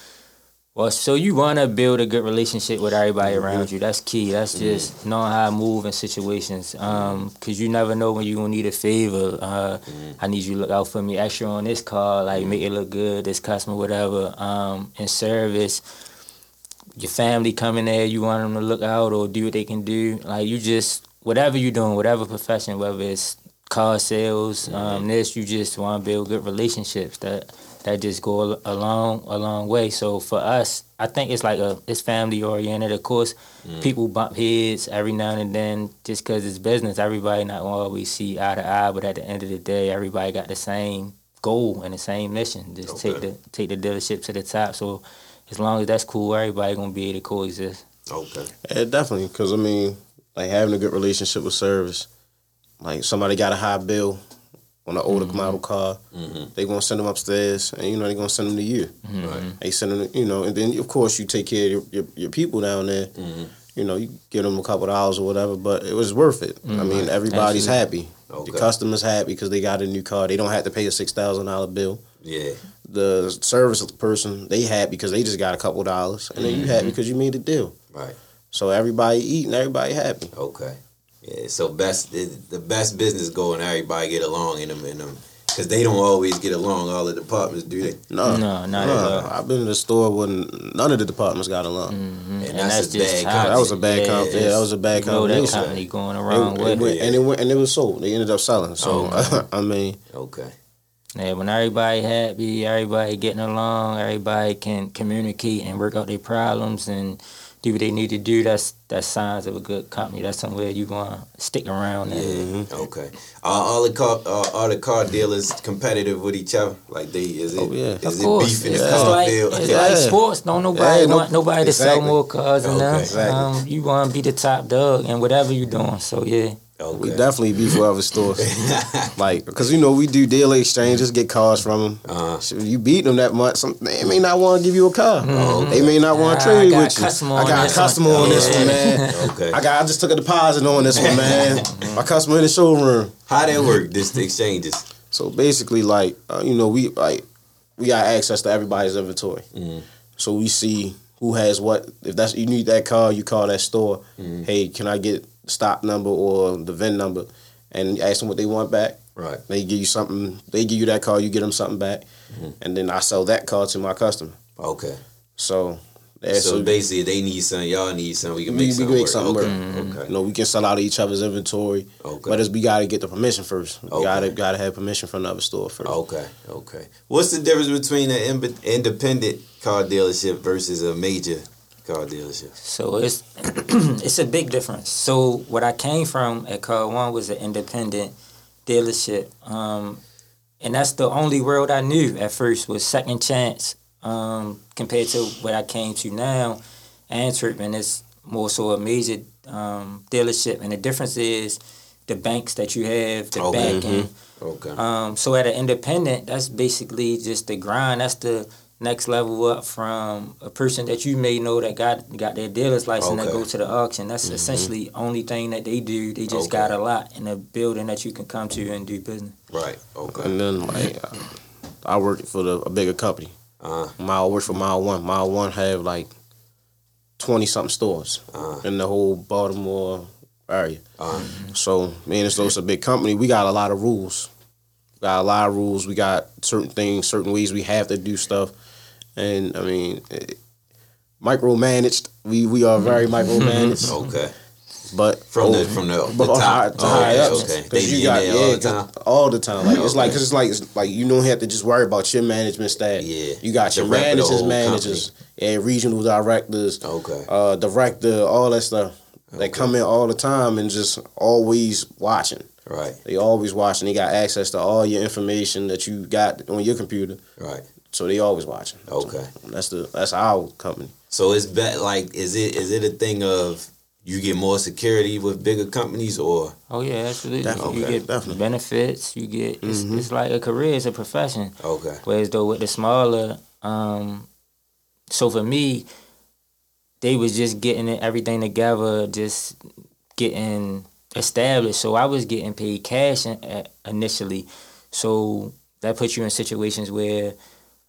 well, so you want to build a good relationship with everybody around you. That's key. That's just knowing how to move in situations. Um, cause you never know when you gonna need a favor. Uh, I need you to look out for me extra on this call, like make it look good. This customer, whatever. Um, in service, your family coming there, you want them to look out or do what they can do. Like you just whatever you're doing, whatever profession, whether it's car sales, um, this you just want to build good relationships that that just go a, a long a long way. So for us, I think it's like a it's family oriented. Of course, mm. people bump heads every now and then just because it's business. Everybody not always see eye to eye, but at the end of the day, everybody got the same goal and the same mission. Just take the take the dealership to the top. So as long as that's cool, everybody gonna be able to coexist. Okay. Yeah, definitely. Because I mean, like having a good relationship with service. Like somebody got a high bill on an older mm-hmm. model car, mm-hmm. they gonna send them upstairs, and you know they gonna send them to you. Mm-hmm. Right. They send them, you know, and then of course you take care of your, your, your people down there. You know, you give them a couple of dollars or whatever, but it was worth it. I mean, everybody's happy. Okay. The customers happy because they got a new car. They don't have to pay a six thousand dollar bill. Yeah. The service person they happy because they just got a couple dollars, and then you happy because you made a deal. Right. So everybody eating, everybody happy. Okay. Yeah. So best the, the best business going. Everybody get along in them in them because they don't always get along. All the departments do they? No, No, not at all. I've been in the store when none of the departments got along. Mm-hmm. And, And that's, that's a just bad. how- That was a bad Yeah, comp. Yeah, that was a bad You know that company going the It- wrong it way. went- and it went, and it was sold. They ended up selling. So Oh, I mean, Okay. Yeah, when everybody happy, everybody getting along, everybody can communicate and work out their problems and do what they need to do. That's that's signs of a good company. That's somewhere you want to stick around. at. Yeah. Okay. Are all the car uh, are the car dealers competitive with each other? Like they is it Oh, yeah. is Of it course, beef in it's, the it's car like field? it's Yeah. like sports. Don't nobody Yeah, no- want nobody to sell more cars than Okay. them. Exactly. Um, you want to be the top dog and whatever you're doing. So yeah, we definitely beef with other stores. like, because you know we do dealer exchanges, get cars from them. Uh-huh. So you beat them that much, some, they may not want to give you a car. They may not want to trade with you. I got a customer on this one, man. Okay. I got. I just took a deposit on this one, man. My customer in the showroom. How that work? This the exchanges. So basically, like uh, you know, we like we got access to everybody's inventory. So we see who has what. If that's you need that car, you call that store. Hey, can I get stock number or the VIN number? And ask them what they want back. Right. They give you something. They give you that car. You get them something back, mm-hmm. and then I sell that car to my customer. Okay. So that's So basically, they need something. Y'all need something. We can make we something make work. something okay. work. Okay. You know, we can sell out of each other's inventory. Okay. But it's, we got to get the permission first. We Okay. gotta gotta have permission from the other store first. Okay, okay. What's the difference between an independent car dealership versus a major car dealership? So it's it's a big difference. So what I came from at Car One was an independent dealership, um, and that's the only world I knew at first was Second Chance. Um, compared to what I came to now, Antwerpen is more so a major um, dealership, and the difference is the banks that you have, the Okay. banking. Okay. Um, so at an independent, that's basically just the grind. That's the next level up from a person that you may know that got got their dealer's license that Okay. go to the auction. That's essentially only thing that they do. They just Okay. got a lot in a building that you can come to and do business. right. Okay. And then like I worked for the, a bigger company. Uh, Mile worked for Mile One. Mile One have like twenty something stores Uh. in the whole Baltimore area. uh, So me and it's a big company. We got a lot of rules. We got a lot of rules. We got certain things, certain ways we have to do stuff, and I mean, it, micromanaged. We we are very micromanaged. okay. But From the oh, from the, the top. high, to Oh, high okay, ups, okay. They you got there all yeah, the time. all the time. Like it's like Okay. cause it's like it's like you don't have to just worry about your management staff. Yeah. you got The your rep of the managers, managers, and regional directors, Okay. uh, director, all that stuff. They come in all the time and just always watching. Right. They always watching. They got access to all your information that you got on your computer, Right. So they always watching. Okay. That's the that's our company. So it's bet like is it is it a thing of you get more security with bigger companies or Oh yeah, absolutely. Definitely. You Okay, get definitely. benefits. You get it's, Mhm. it's like a career, it's a profession. okay. Whereas though with the smaller, um, so for me, they was just getting it, everything together, just getting established. So I was getting paid cash uh, initially. So that puts you in situations where.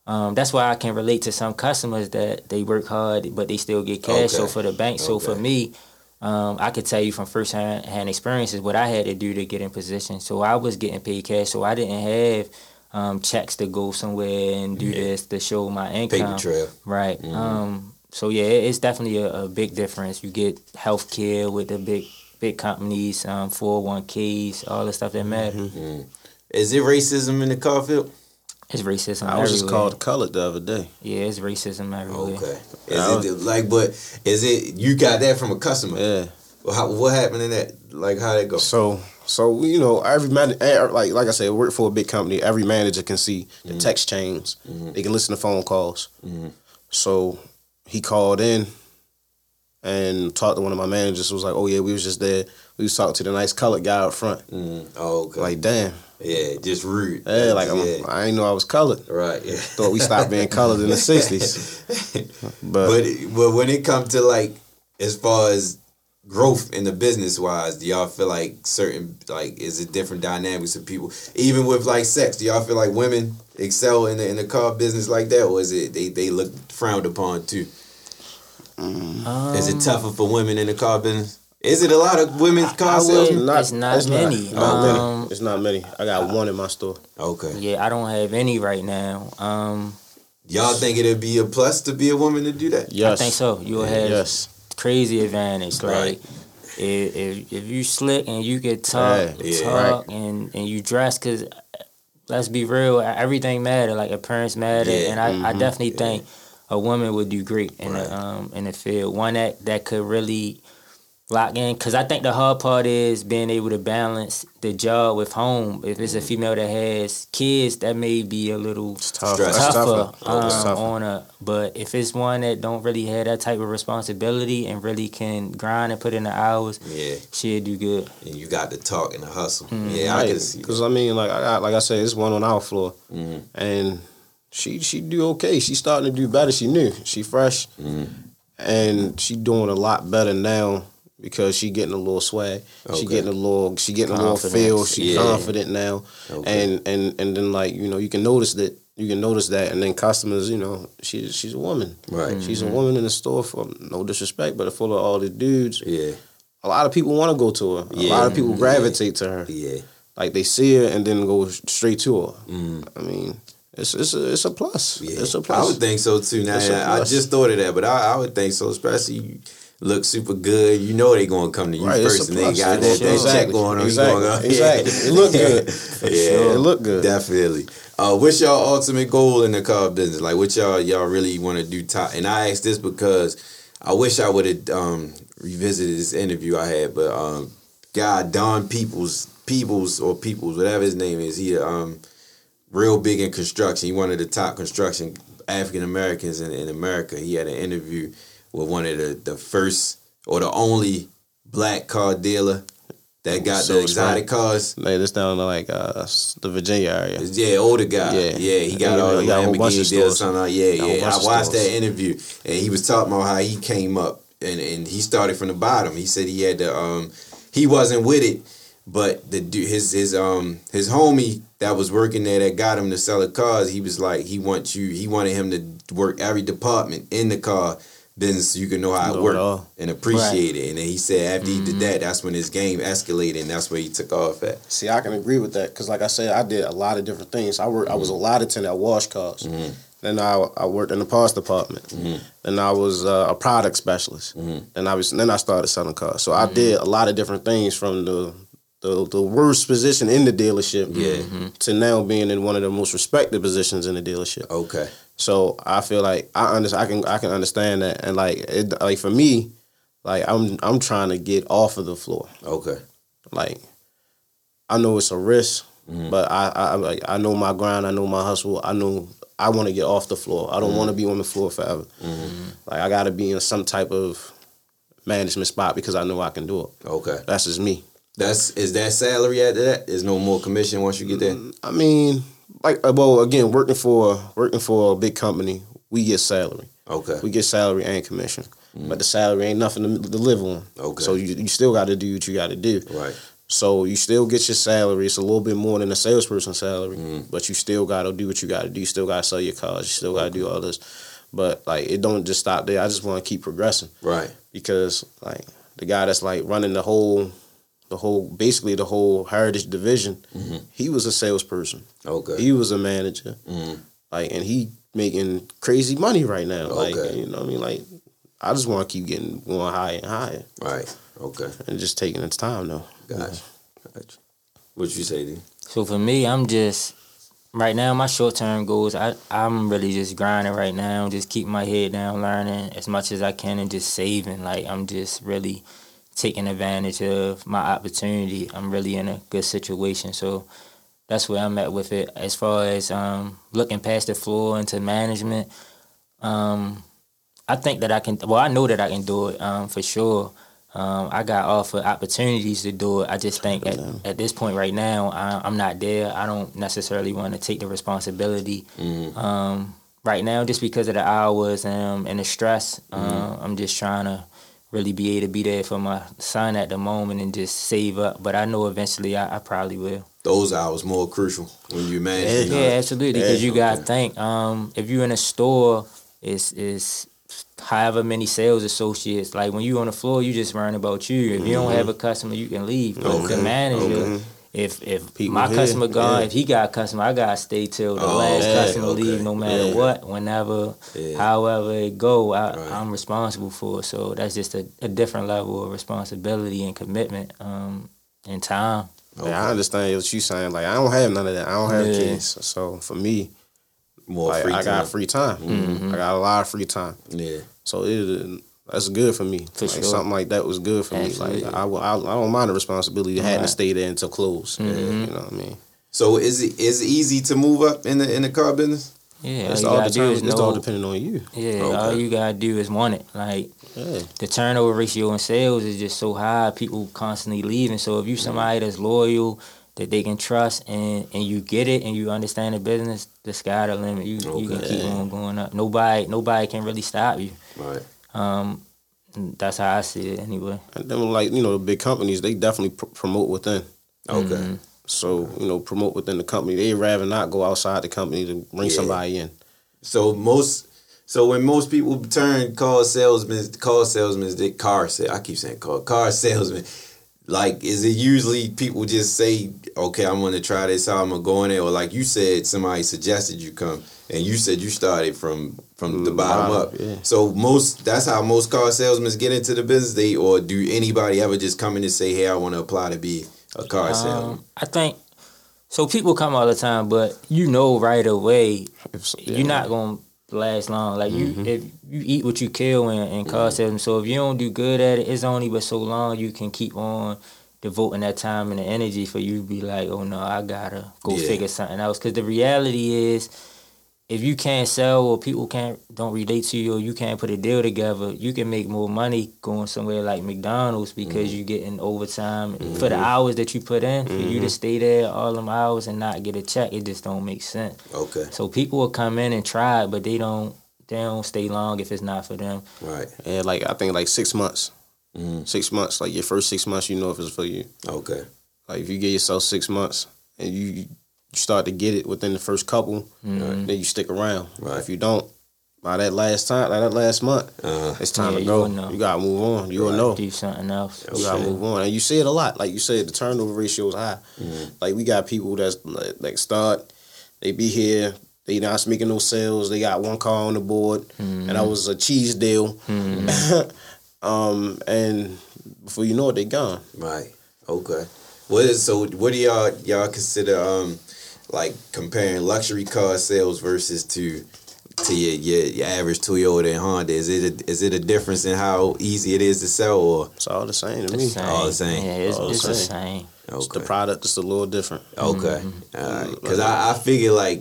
Um, that's why I can relate to some customers that they work hard, but they still get cash. So for the bank, so for me, um, I could tell you from first hand, hand experiences what I had to do to get in position. So I was getting paid cash, so I didn't have um, checks to go somewhere and do Yeah. this to show my income. Paper trail. Right. Mhm. Um, so yeah, it- it's definitely a, a big difference. You get health care with the big big companies, um, 401ks, all the stuff that matter. Mm. Is it racism in the car field? It's racism I was just everywhere. called colored the other day. Yeah, it's racism everywhere. Okay. Is it like but is it you got that from a customer? Yeah. Well, How, what happened in that? Like how that go? So so you know every man eh, like like I said, work for a big company. Every manager can see the text chains. They can listen to phone calls. Mhm. So he called in and talked to one of my managers. Was like, oh yeah, we was just there. We was talking to the nice colored guy up front. Mm. Oh, okay. Like damn, yeah, just rude. yeah, like I'm, yeah. I didn't know I was colored. right. Yeah. Thought we stopped being colored in the '60s. But, But but when it comes to like as far as growth in the business wise, do y'all feel like certain like is it different dynamics of people? Even with like sex, do y'all feel like women excel in the in the car business like that, or is it they they look frowned upon too? Um, Is it tougher for women in the car business? Is it a lot of women's car I salesmen? would- It's not many. Not, Um, many. It's not many. I got one in my store. Okay. Yeah, I don't have any right now. Um, Y'all think it'd be a plus to be a woman to do that? Yes, I think so. You'll have Yes. crazy advantage. Like if, if if you slick and you get talk, Yeah, yeah. talk and and you dress, cause let's be real, everything matter. Like appearance matter, Yeah, and I, I mhm, definitely think a woman would do great in Right. the um in the field. One that that could really lock in, cause I think the hard part is being able to balance the job with home. If it's a Mm-hmm. female that has kids, that may be a little Tough. Tougher, tougher. um, That's tougher. on a but if it's one that don't really have that type of responsibility and really can grind and put in the hours Yeah. she'll do good And you got to talk and the hustle. Mhm. Yeah, I can see. Because I mean, like I got, like I said, it's one on our floor, Mm-hmm. and she she do okay. She starting to do better. She new. She fresh, Mm-hmm. and she doing a lot better now because she getting a little swag. Okay. She getting a little. She getting a little Confidence. feel. She Yeah. confident now, Okay. and and and then like you know you can notice that. You can notice that, and then customers, you know, she's she's a woman. Right. She's a woman in the store for no disrespect, but a full of all the dudes. Yeah. A lot of people want to go to her. A Yeah. lot of people gravitate to her. Yeah. Like they see her and then go straight to her. Mm. I mean, it's it's a it's a plus. Yeah. It's a I plus. I would think so too. Now I, I just thought of that, but I, I would think so. Especially you look super good. You know they gonna come to you Right, first, and they got that, that Exactly. check going on. Exactly. Going on. Exactly. It look good. yeah, It look good. Definitely. Uh, what's y'all ultimate goal in the car business? Like, what y'all y'all really want to do? Top, and I ask this because I wish I would have um, revisited this interview I had, but um, God, Don Peebles, Peoples or Peoples, whatever his name is, he um, real big in construction. He one of the top construction African Americans in, in America. He had an interview with one of the the first or the only black car dealer that got So the exotic cars. Like this down to like uh the Virginia area. Yeah, older guy. Yeah, Yeah. he got all the got a whole bunch Lamborghini deals. stores. Something like, yeah, Got a whole yeah. I watched that interview, and he was talking about how he came up, and, and he started from the bottom. He said he had to, um, he wasn't with it But the dude, his his um his homie that was working there that got him to sell the cars, he was like he wants you he wanted him to work every department in the car business so you can know how it Know it worked and appreciate it. And then he said after he did mm-hmm. that, that's when his game escalated and that's where he took off at. See, I can agree with that because, like I said, I did a lot of different things. I worked. I was mm-hmm. a lot attendant at wash cars. Mm-hmm. Then I I worked in the parts department. Then I was uh, a product specialist. Then I was then I started selling cars. So I did a lot of different things from the the, the worst position in the dealership Yeah. Mm-hmm. to now being in one of the most respected positions in the dealership. Okay. So I feel like I understand. I can I can understand that, and like it, like for me, like I'm I'm trying to get off of the floor. Okay. Like I know it's a risk, mm-hmm. but I I like I know my grind. I know my hustle. I know I want to get off the floor. I don't mm-hmm. want to be on the floor forever. Like I got to be in some type of management spot because I know I can do it. Okay. That's just me. That's is that salary after that? Is no more commission once you get there? I mean, like uh, well, again, working for working for a big company, we get salary. Okay. We get salary and commission, but the salary ain't nothing to, to live on. Okay. So you you still got to do what you got to do. Right. So you still get your salary. It's a little bit more than a salesperson's salary, Mm. but you still got to do what you got to do. You still got to sell your cars. You still got to do all this. But like it don't just stop there. I just want to keep progressing Right. because like the guy that's like running the whole, the whole basically the whole heritage division, Mm-hmm. he was a salesperson. Okay. He was a manager. Mhm. Like and he making crazy money right now. Like you know what I mean like. I just want to keep getting going higher and higher, Right. Okay. and just taking its time though. Gotcha. Gotcha. What you say, D? So for me, I'm just right now. My short term goals, I I'm really just grinding right now. Just keeping my head down, learning as much as I can, and just saving. Like I'm just really taking advantage of my opportunity. I'm really in a good situation, so that's where I'm at with it. As far as um, looking past the floor into management, um, I think that I can. Well, I know that I can do it um, for sure. Um, I got offered opportunities to do it. I just think at, at this point right now, I, I'm not there. I don't necessarily want to take the responsibility um, right now, just because of the hours um, and the stress. Um, I'm just trying to really be able to be there for my son at the moment and just save up. But I know eventually I, I probably will. Those hours more crucial when you manage. Yeah, absolutely. Because you got to think, um, if you're in a store, it's it's however many sales associates. Like when you on the floor, you just worrying about you. If you don't have a customer, you can leave. But Okay, the manager, okay. If if People my here, customer gone, yeah. if he got a customer, I gotta stay till the Oh, last yeah, customer okay, leave, no matter yeah. what, whenever, Yeah. however it go. I, Right. I'm responsible for. it. So that's just a, a different level of responsibility and commitment um, and time. Yeah, I understand what you saying. Like I don't have none of that. I don't have Yeah. kids. So for me, More like free I time. got free time. Mm-hmm. I got a lot of free time. Yeah. So it that's good for me. For like, sure. Something like that was good for Absolutely. me. Like I, I, I don't mind the responsibility of having to stay there until close. Mm-hmm. You know what I mean? So is it is it easy to move up in the in the car business? Yeah, It's all all, you gotta do is determined, it's all depending on you. Yeah, Okay. all you gotta do is want it. Like Yeah. the turnover ratio in sales is just so high. People constantly leaving. So if you somebody that's loyal, that they can trust, and and you get it, and you understand the business, the sky the limit. You you can keep on going up. Nobody nobody can really stop you. Right. Um, that's how I see it anyway. And then like you know the big companies, they definitely pr- promote within. Okay. Mm-hmm. So you know promote within the company. They rather not go outside the company to bring Yeah. somebody in. So most so when most people turn car salesmen, car salesmen, they car sale. I keep saying car car salesmen. Like, is it usually people just say, "Okay, I'm gonna try this out. I'm gonna go in there," or like you said, somebody suggested you come, and you said you started from from the bottom bottom, up. yeah. So most that's how most car salesmen get into the business. They or do anybody ever just come in and say, "Hey, I want to apply to be a car salesman"? Um, I think so. People come all the time, but you know right away If so- you're not gonna last long. Like Mm-hmm. you, if you eat what you kill and, in car salesman. So if you don't do good at it, it's only but so long you can keep on devoting that time and the energy for you to be like, oh no, I gotta go Yeah. figure something else. Because the reality is, if you can't sell or people can't don't relate to you or you can't put a deal together, you can make more money going somewhere like McDonald's because Mm-hmm. you're getting overtime for the hours that you put in. For you Mm-hmm. to stay there all them hours and not get a check, it just don't make sense. Okay, So people will come in and try but they don't they don't stay long if it's not for them. right. And like I think like six months. Mhm. Six months, like your first six months, you know if it's for you. Okay. Like if you give yourself six months and you, you start to get it within the first couple, then you stick around. Right. If you don't, by that last time, by that last month, Uh-huh. it's time Yeah, to go. will know. You gotta move on. You will know. Do something else. You gotta move on, and you see it a lot. Like you said, the turnover ratio is high. Like we got people that's like, like start, they be here, they not making no sales. They got one car on the board, and that was a cheese deal. um, and before you know it, they gone. Right. Okay. What is so? What do y'all y'all consider um like comparing luxury car sales versus to to your your, your average Toyota and Honda? Is it a, is it a difference in how easy it is to sell or It's all the same to me. Same. All the same. Yeah, it's, All the it's the same. same. It's? The product is a little different. Okay. Mm-hmm. Because I, I figure like,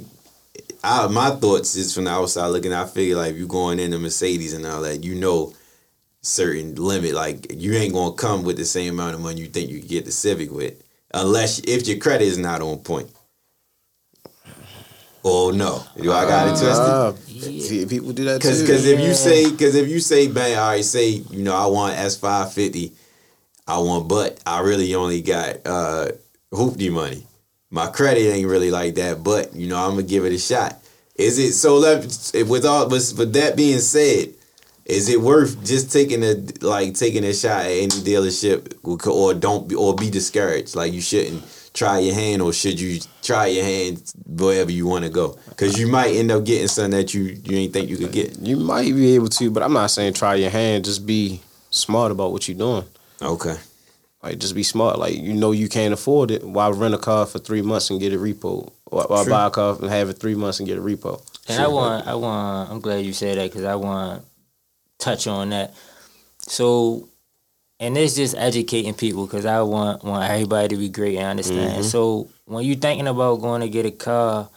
I, my thoughts is from the outside looking. I figure like you going into Mercedes and all that, you know, certain limit. Like you ain't gonna come with the same amount of money you think you can get the Civic with, unless if your credit is not on point. Oh no, do I got it twisted? Uh, see, people do that Because too. because if Yeah. you say because if you say bang, all right, say you know I want S five fifty, I want, but I really only got uh hoopty money. My credit ain't really like that, but you know I'm gonna give it a shot. Is it so? Let with all with, with that being said, is it worth just taking a like taking a shot at any dealership or don't be, or be discouraged? Like you shouldn't try your hand, or should you try your hand wherever you want to go? Because you might end up getting something that you you ain't think you could get. you might be able to, but I'm not saying try your hand. Just be smart about what you're doing. Okay. Like just be smart. Like you know you can't afford it. Why rent a car for three months and get it repo? Why, why True. buy a car and have it three months and get a repo? And I want, I want, I'm glad you said that because I want to touch on that. So, and it's just educating people because I want want everybody to be great and understand. Mm-hmm. So when you're thinking about going to get a car,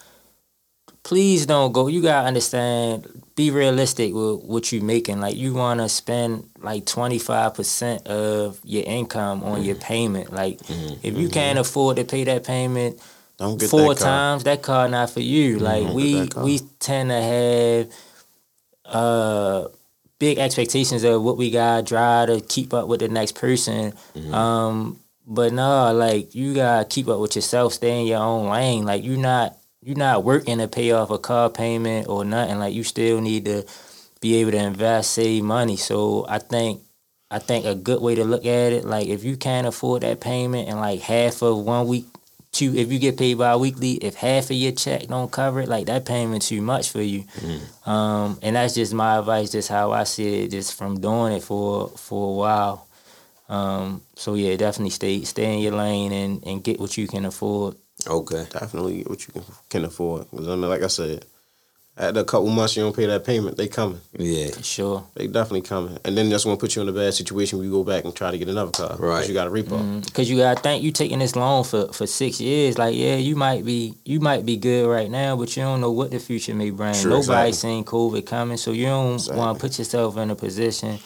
please don't go. You gotta understand. Be realistic with what you're making. Like you want to spend like 25 percent of your income on your mm-hmm. payment. Like mm-hmm. if you can't afford to pay that payment Don't get four that times, that car not for you. Like Don't we get that car. we tend to have uh big expectations of what we got try to keep up with the next person. Mm-hmm. Um, but no, like you gotta keep up with yourself, stay in your own lane. Like you're not you're not working to pay off a car payment or nothing. Like you still need to be able to invest, save money. So I think I think a good way to look at it, like if you can't afford that payment and like half of one week two if you get paid bi-weekly, if half of your check don't cover it, like that payment too much for you. Um, and that's just my advice, just how I see it, just from doing it for for a while. Um, so yeah, definitely stay stay in your lane and, and get what you can afford. Okay. Definitely what you can, can afford. 'Cause I mean, like I said, after a couple months you don't pay that payment, they coming. Yeah. Sure. They definitely coming. And then that's gonna put you in a bad situation when you go back and try to get another car. 'cause Right. You got a repo. Mm-hmm. Cause you gotta think you taking this loan for, for six years. Like yeah, you might be you might be good right now, but you don't know what the future may bring. Sure, Nobody exactly. seen COVID coming, so you don't Exactly. want to put yourself in a position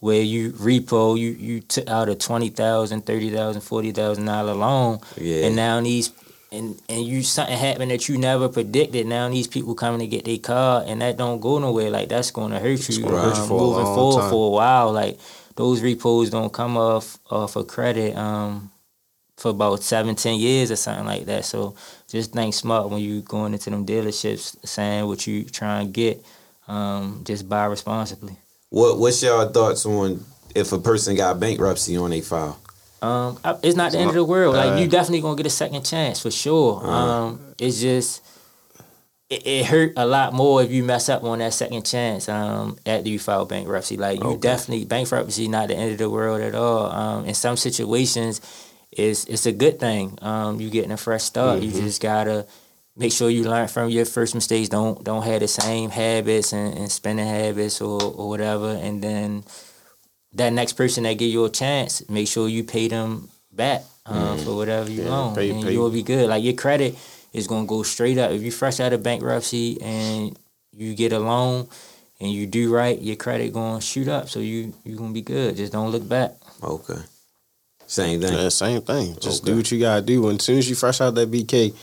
where you repo you you took out a twenty thousand, thirty thousand, forty thousand dollar loan, Yeah. and now these and and you something happened that you never predicted. Now these people coming to get their car, and that don't go nowhere. Like that's going to hurt you, gonna hurt you um, for a moving long forward time. for a while. Like those repos don't come off off of credit um for about seven, ten years or something like that. So just think smart when you going into them dealerships saying what you try and get. Um, just buy responsibly. What What's your thoughts on if a person got bankruptcy on their file? Um, it's not the end of the world. Like you definitely gonna get a second chance for sure. Um, it's just it, it hurt a lot more if you mess up on that second chance. Um, after you file bankruptcy, like you Okay. definitely bankruptcy not the end of the world at all. Um, in some situations, it's it's a good thing. Um, you getting a fresh start. You just gotta make sure you learn from your first mistakes. Don't don't have the same habits and, and spending habits or, or whatever. And then that next person that give you a chance, make sure you pay them back uh, for whatever you Yeah, loan, pay- and pay. you'll be good. Like your credit is gonna go straight up. If you fresh out of bankruptcy and you get a loan and you do right, your credit gonna shoot up. So you you gonna be good. Just don't look back. Okay. Same thing. Yeah, same thing. Just Okay. do what you gotta do. And as soon as you fresh out that BK,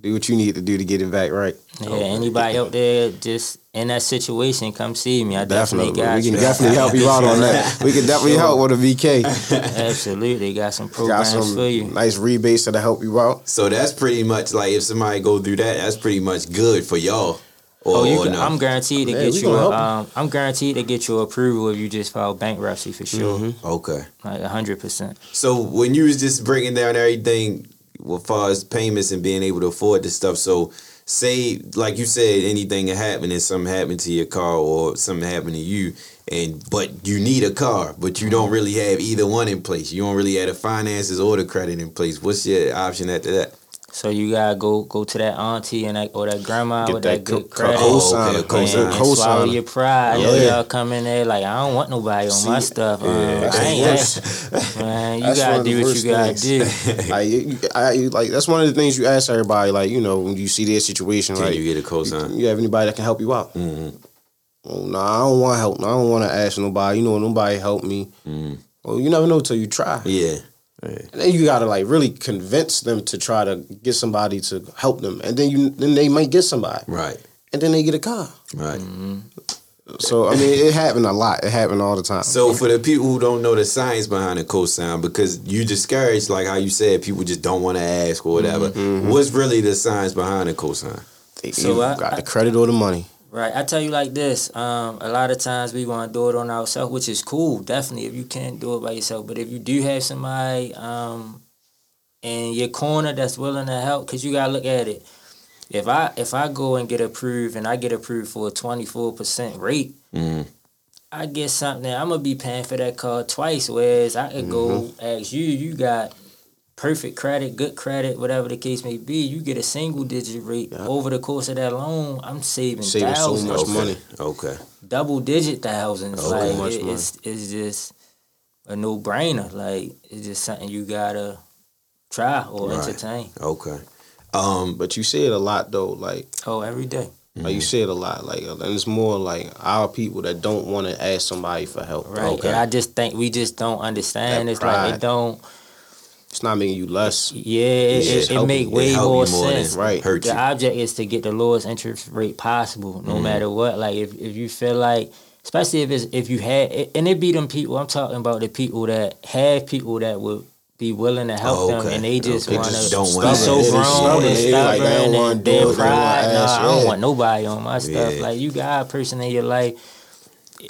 do what you need to do to get it back right. Yeah, anybody out there just in that situation, come see me. I definitely, Definitely, got we can you. definitely help you out on that. We can definitely help with a BK. Absolutely, got some Got programs some for you. nice rebates that'll help you out. So that's pretty much like if somebody go through that, that's pretty much good for y'all. Or, Oh, you or can, no? I'm guaranteed to Man, get you. gonna A, um, I'm guaranteed to get you approval if you just file bankruptcy for sure, Mm-hmm. okay. like hundred percent. So when you was just breaking down everything as far as payments and being able to afford this stuff, so say like you said, anything happened and something happened to your car or something happened to you, and but you need a car, but you don't mm-hmm. really have either one in place. You don't really have the finances or the credit in place. What's your option after that? So you gotta go go to that auntie and that or that grandma Get with that that, good co- credit. co-signer, okay, and, co-signer. and swallow co-signer. your pride. I know Yeah. y'all come in there like I don't want nobody on my See, stuff. Um, that's I the ain't worst. man. You That's one gotta do what you gotta things. do. like, you, I, you- like that's one of the things you ask everybody. Like you know when you see their situation, Can like you get a cosign? you have anybody that can help you out. Mm-hmm. Oh no, I don't want help. I don't want to ask nobody. You know, nobody help me. Mm-hmm. Well, you never know till you try. Yeah. And then you gotta like really convince them to try to get somebody to help them, and then you then they might get somebody, Right. and then they get a car. Right. So I mean, it happened a lot. It happened all the time. So for the people who don't know the science behind a cosign, because you discourage, like how you said, people just don't want to ask or whatever. Mm-hmm. What's really the science behind a cosign? They So either I- got the credit or the money. Right. I tell you like this. Um, a lot of times we want to do it on ourselves, which is cool, definitely, if you can't do it by yourself. But if you do have somebody um, in your corner that's willing to help, because you gotta look at it. If I if I go and get approved and I get approved for a twenty four percent rate, Mhm. I get something. I'm gonna be paying for that car twice. Whereas I could go ask you, you got perfect credit, good credit, whatever the case may be. You get a single digit rate over the course of that loan. I'm saving, Saving so thousands, much okay. money. Okay. double digit thousands. Oh, like much it- it's it's just a no brainer. Like it's just something you gotta try or Right. entertain. Okay. Um. But you say it a lot though. Like Oh, every day. Like you say it a lot, like, and it's more like our people that don't want to ask somebody for help. Right. Okay. And I just think we just don't understand. That it's like they don't. It's not making you less. Yeah, it, It's it, it make way It more you more sense. Right. hurt The you. object is to get the lowest interest rate possible, no Mm-hmm. matter what. Like if, if you feel like, especially if it's if you had, and it be them people. I'm talking about the people that have people that would be willing to help Oh, them, and they just Okay. want to don't be wanna so ask. grown Stubborn. and They like, they don't stubborn wanna and do their They don't wanna pride. Nah, ask. I don't want nobody on my stuff. Yeah. Like you got a person in your life.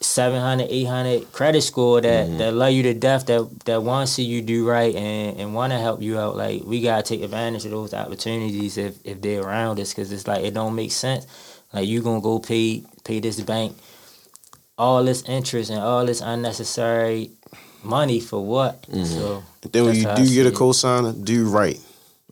700 800 credit score that Mm-hmm. that love you to death that that want to see you do right and and want to help you out like we got to take advantage of those opportunities if if they're around us because it's like it don't make sense like you gonna go pay pay this bank all this interest and all this unnecessary money for what Mm-hmm. so Then when you how I do see get a it. cosigner, do right.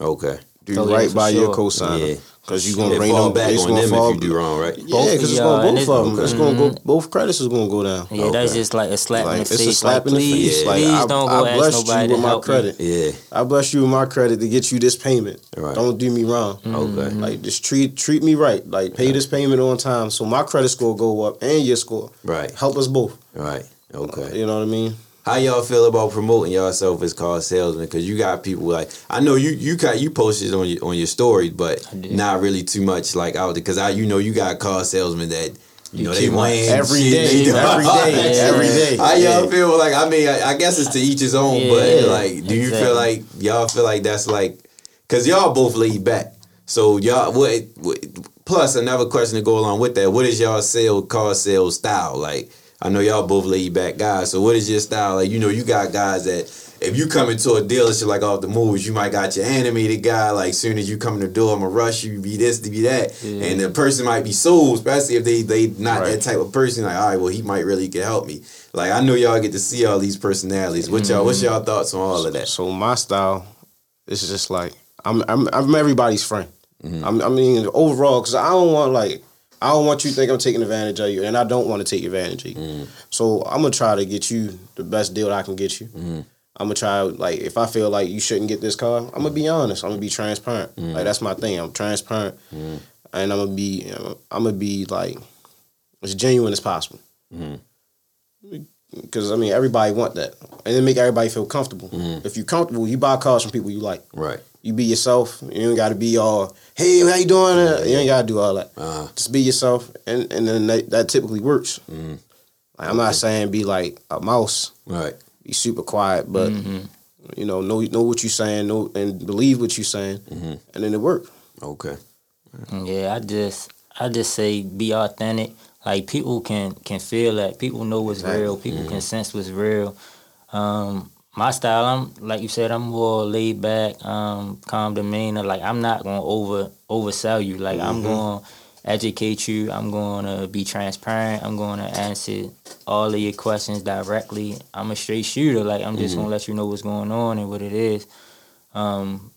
Okay. Do Oh, right for by your sure. cosigner. Yeah. Because you're gonna It bring fall them back it's on gonna them fall, if you do wrong, right? Yeah, because it's y'all, gonna and both it- of them. It's gonna go. Mm-hmm. Both credits is gonna go down. yeah that's just like a slap Like in it's the a face slap like, in the please face. Like please I, don't I go ask blessed nobody you with my help you. credit. Yeah. I bless you with my credit to get you this payment. Right. Don't do me wrong. Mm-hmm. Okay. Like just treat treat me right. Like pay this payment on time, so my credit score go up and your score. Right. Help us both. Right. Okay. You know what I mean? How y'all feel about promoting yourself as car salesman? Because you got people like I know you you got you posted on your on your story, but not really too much like out there. Because I you know you got car salesmen that you, know they win every day, every day, every day. How y'all feel like? I mean, I, I guess it's to each his own, Yeah, but like, do you exactly. feel like y'all feel like that's like, cause y'all both laid back. So y'all, what, what? Plus, another question to go along with that: What is y'all sale car sales style? Like, I know y'all both laid back guys. So what is your style? Like, you know, you got guys that if you come into a dealership like off the moves, you might got your animated guy. Like, soon as you come in the door, I'ma rush you, be this, to be that, Yeah. and the person might be sold, especially if they they not Right. that type of person. Like, all right, well, he might really could help me. Like, I know y'all get to see all these personalities. What y'all, what's y'all thoughts on all of that? So my style is just like I'm I'm I'm everybody's friend. Mm-hmm. I'm, I mean overall because I don't want like I don't want you to think I'm taking advantage of you, and I don't want to take advantage of you. Mm-hmm. So I'm gonna try to get you the best deal I can get you. Mm-hmm. I'm gonna try like if I feel like you shouldn't get this car, I'm gonna be honest. I'm gonna be transparent. Mm-hmm. Like that's my thing. I'm transparent, and I'm gonna be I'm gonna be like as genuine as possible. Mm-hmm. Because I mean, everybody want that, and it make everybody feel comfortable. Mm-hmm. If you're comfortable, you buy cars from people you like. Right. You be yourself. You ain't got to be all, hey, how you doing? Uh, You ain't got to do all that. Uh-huh. Just be yourself, and and then that, that typically works. Mhm. Like, I'm not saying be like a mouse, Right. be super quiet, but Mhm. you know, know know what you're saying, know and believe what you're saying, Mhm. and then it works. Okay. Yeah, I just I just say be authentic. Like people can can feel that. People know what's Exactly. real. People can sense what's real. Um, my style, I'm like you said, I'm more laid back, um, calm demeanor. Like I'm not gonna over oversell you. Like I'm gonna educate you. I'm gonna be transparent. I'm gonna answer all of your questions directly. I'm a straight shooter. Like I'm just gonna let you know what's going on and what it is. Um,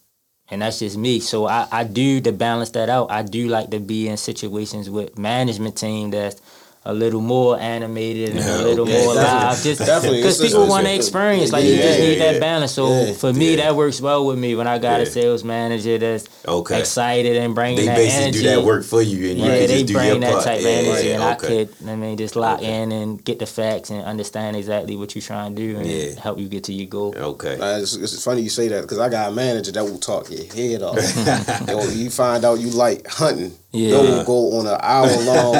and that's just me. So I, I do to balance that out. I do like to be in situations with management team that's a little more animated and Yeah, a little okay. more Definitely. live. Just because people want to experience. Like you yeah, just need yeah, that balance. So yeah, for me, yeah. that works well with me when I got Yeah. a sales manager that's Okay. excited and bringing They that basically energy. do that work for you, and you Yeah, can they just do your bring that part. type of Yeah, energy, yeah, and okay. I could, I mean, just lock Okay. in and get the facts and understand exactly what you're trying to do and Yeah. help you get to your goal. Okay. Uh, it's, it's funny you say that because I got a manager that will talk your head off. Yo, you find out you like hunting. Yeah. Yo will go on an hour long.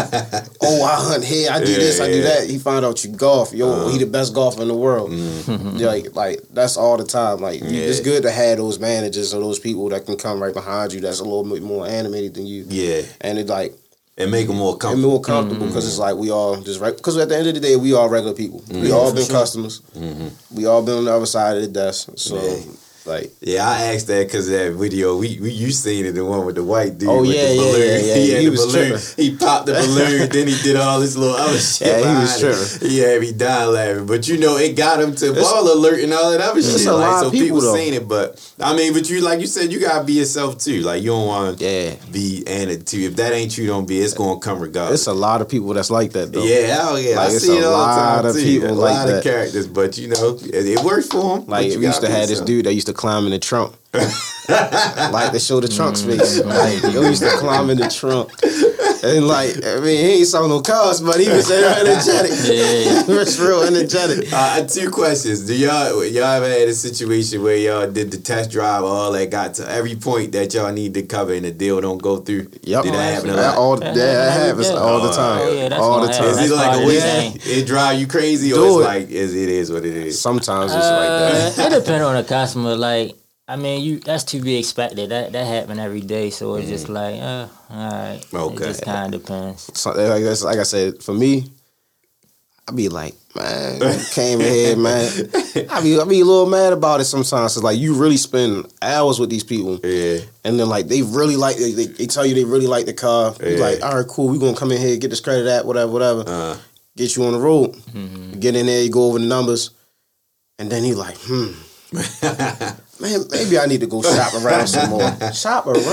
oh, I hunt here. I do Yeah, this. I do that. He find out you golf. Yo, Uh-huh. he the best golfer in the world. Mm-hmm. Like, like that's all the time. Like, you- it's good to have those managers or those people that can come right behind you. That's a little bit more animated than you. Yeah, And it like and make them more and comfortable. more comfortable because it's mm-hmm. like we all just right. Because at the end of the day, we all regular people. We all been customers. Mm-hmm. We all been on the other side of the desk. So Yeah. Like. Yeah, I asked that because that video we, we you seen it the one with the white dude. Oh, with yeah, the yeah, balloon. yeah, yeah. He had He the was balloon. tripping. He popped the balloon, then he did all this little other shit. Yeah, he was it. tripping. He died laughing, but you know it got him to It's- ball alert and all that other It's shit. a like lot so of people, though. seen it, but I mean, but you like you said, you gotta be yourself too. Like you don't want to Yeah. be too. If that ain't you, don't be. It's gonna come regardless. It's a lot of people that's like that though. Yeah, hell yeah. Like, I it's see a it all the lot time of too. people a like lot that. of characters, but you know, it, it works for him. Like we used to have this dude that used to climb in the trunk. like to show the trunk space. Like he used to climb in the trunk. And like, I mean, he ain't saw no cars, but he was energetic. Yeah. he was real energetic. Uh, two questions. Do y'all y'all ever had a situation where y'all did the test drive, all that got to every point that y'all need to cover and the deal don't go through? Yep. Did that happen? That all That yeah, that happen happens all the Oh, time. Oh, yeah, that's all the gonna time. Is it like a of the way it drive you crazy, or Do it's it. like is it is what it is? Sometimes it's like that. Uh, it depends on the customer. Like, I mean, you that's to be expected. That that happen every day. So it's just like, uh, all right. Okay. It just kind of depends. So, like, that's- like I said, for me, I'd be like, man, came in here, man. I be, I'd be a little mad about it sometimes. It's like you really spend hours with these people, Yeah, and then like they really like, they, they, they tell you they really like the car. You Yeah. like, all right, cool, we gonna come in here, get this credit, that, whatever, whatever. uh, Get you on the road, Mm-hmm. get in there, you go over the numbers, and then he like, hmm. Man, maybe I need to go shop around some more. Shop around.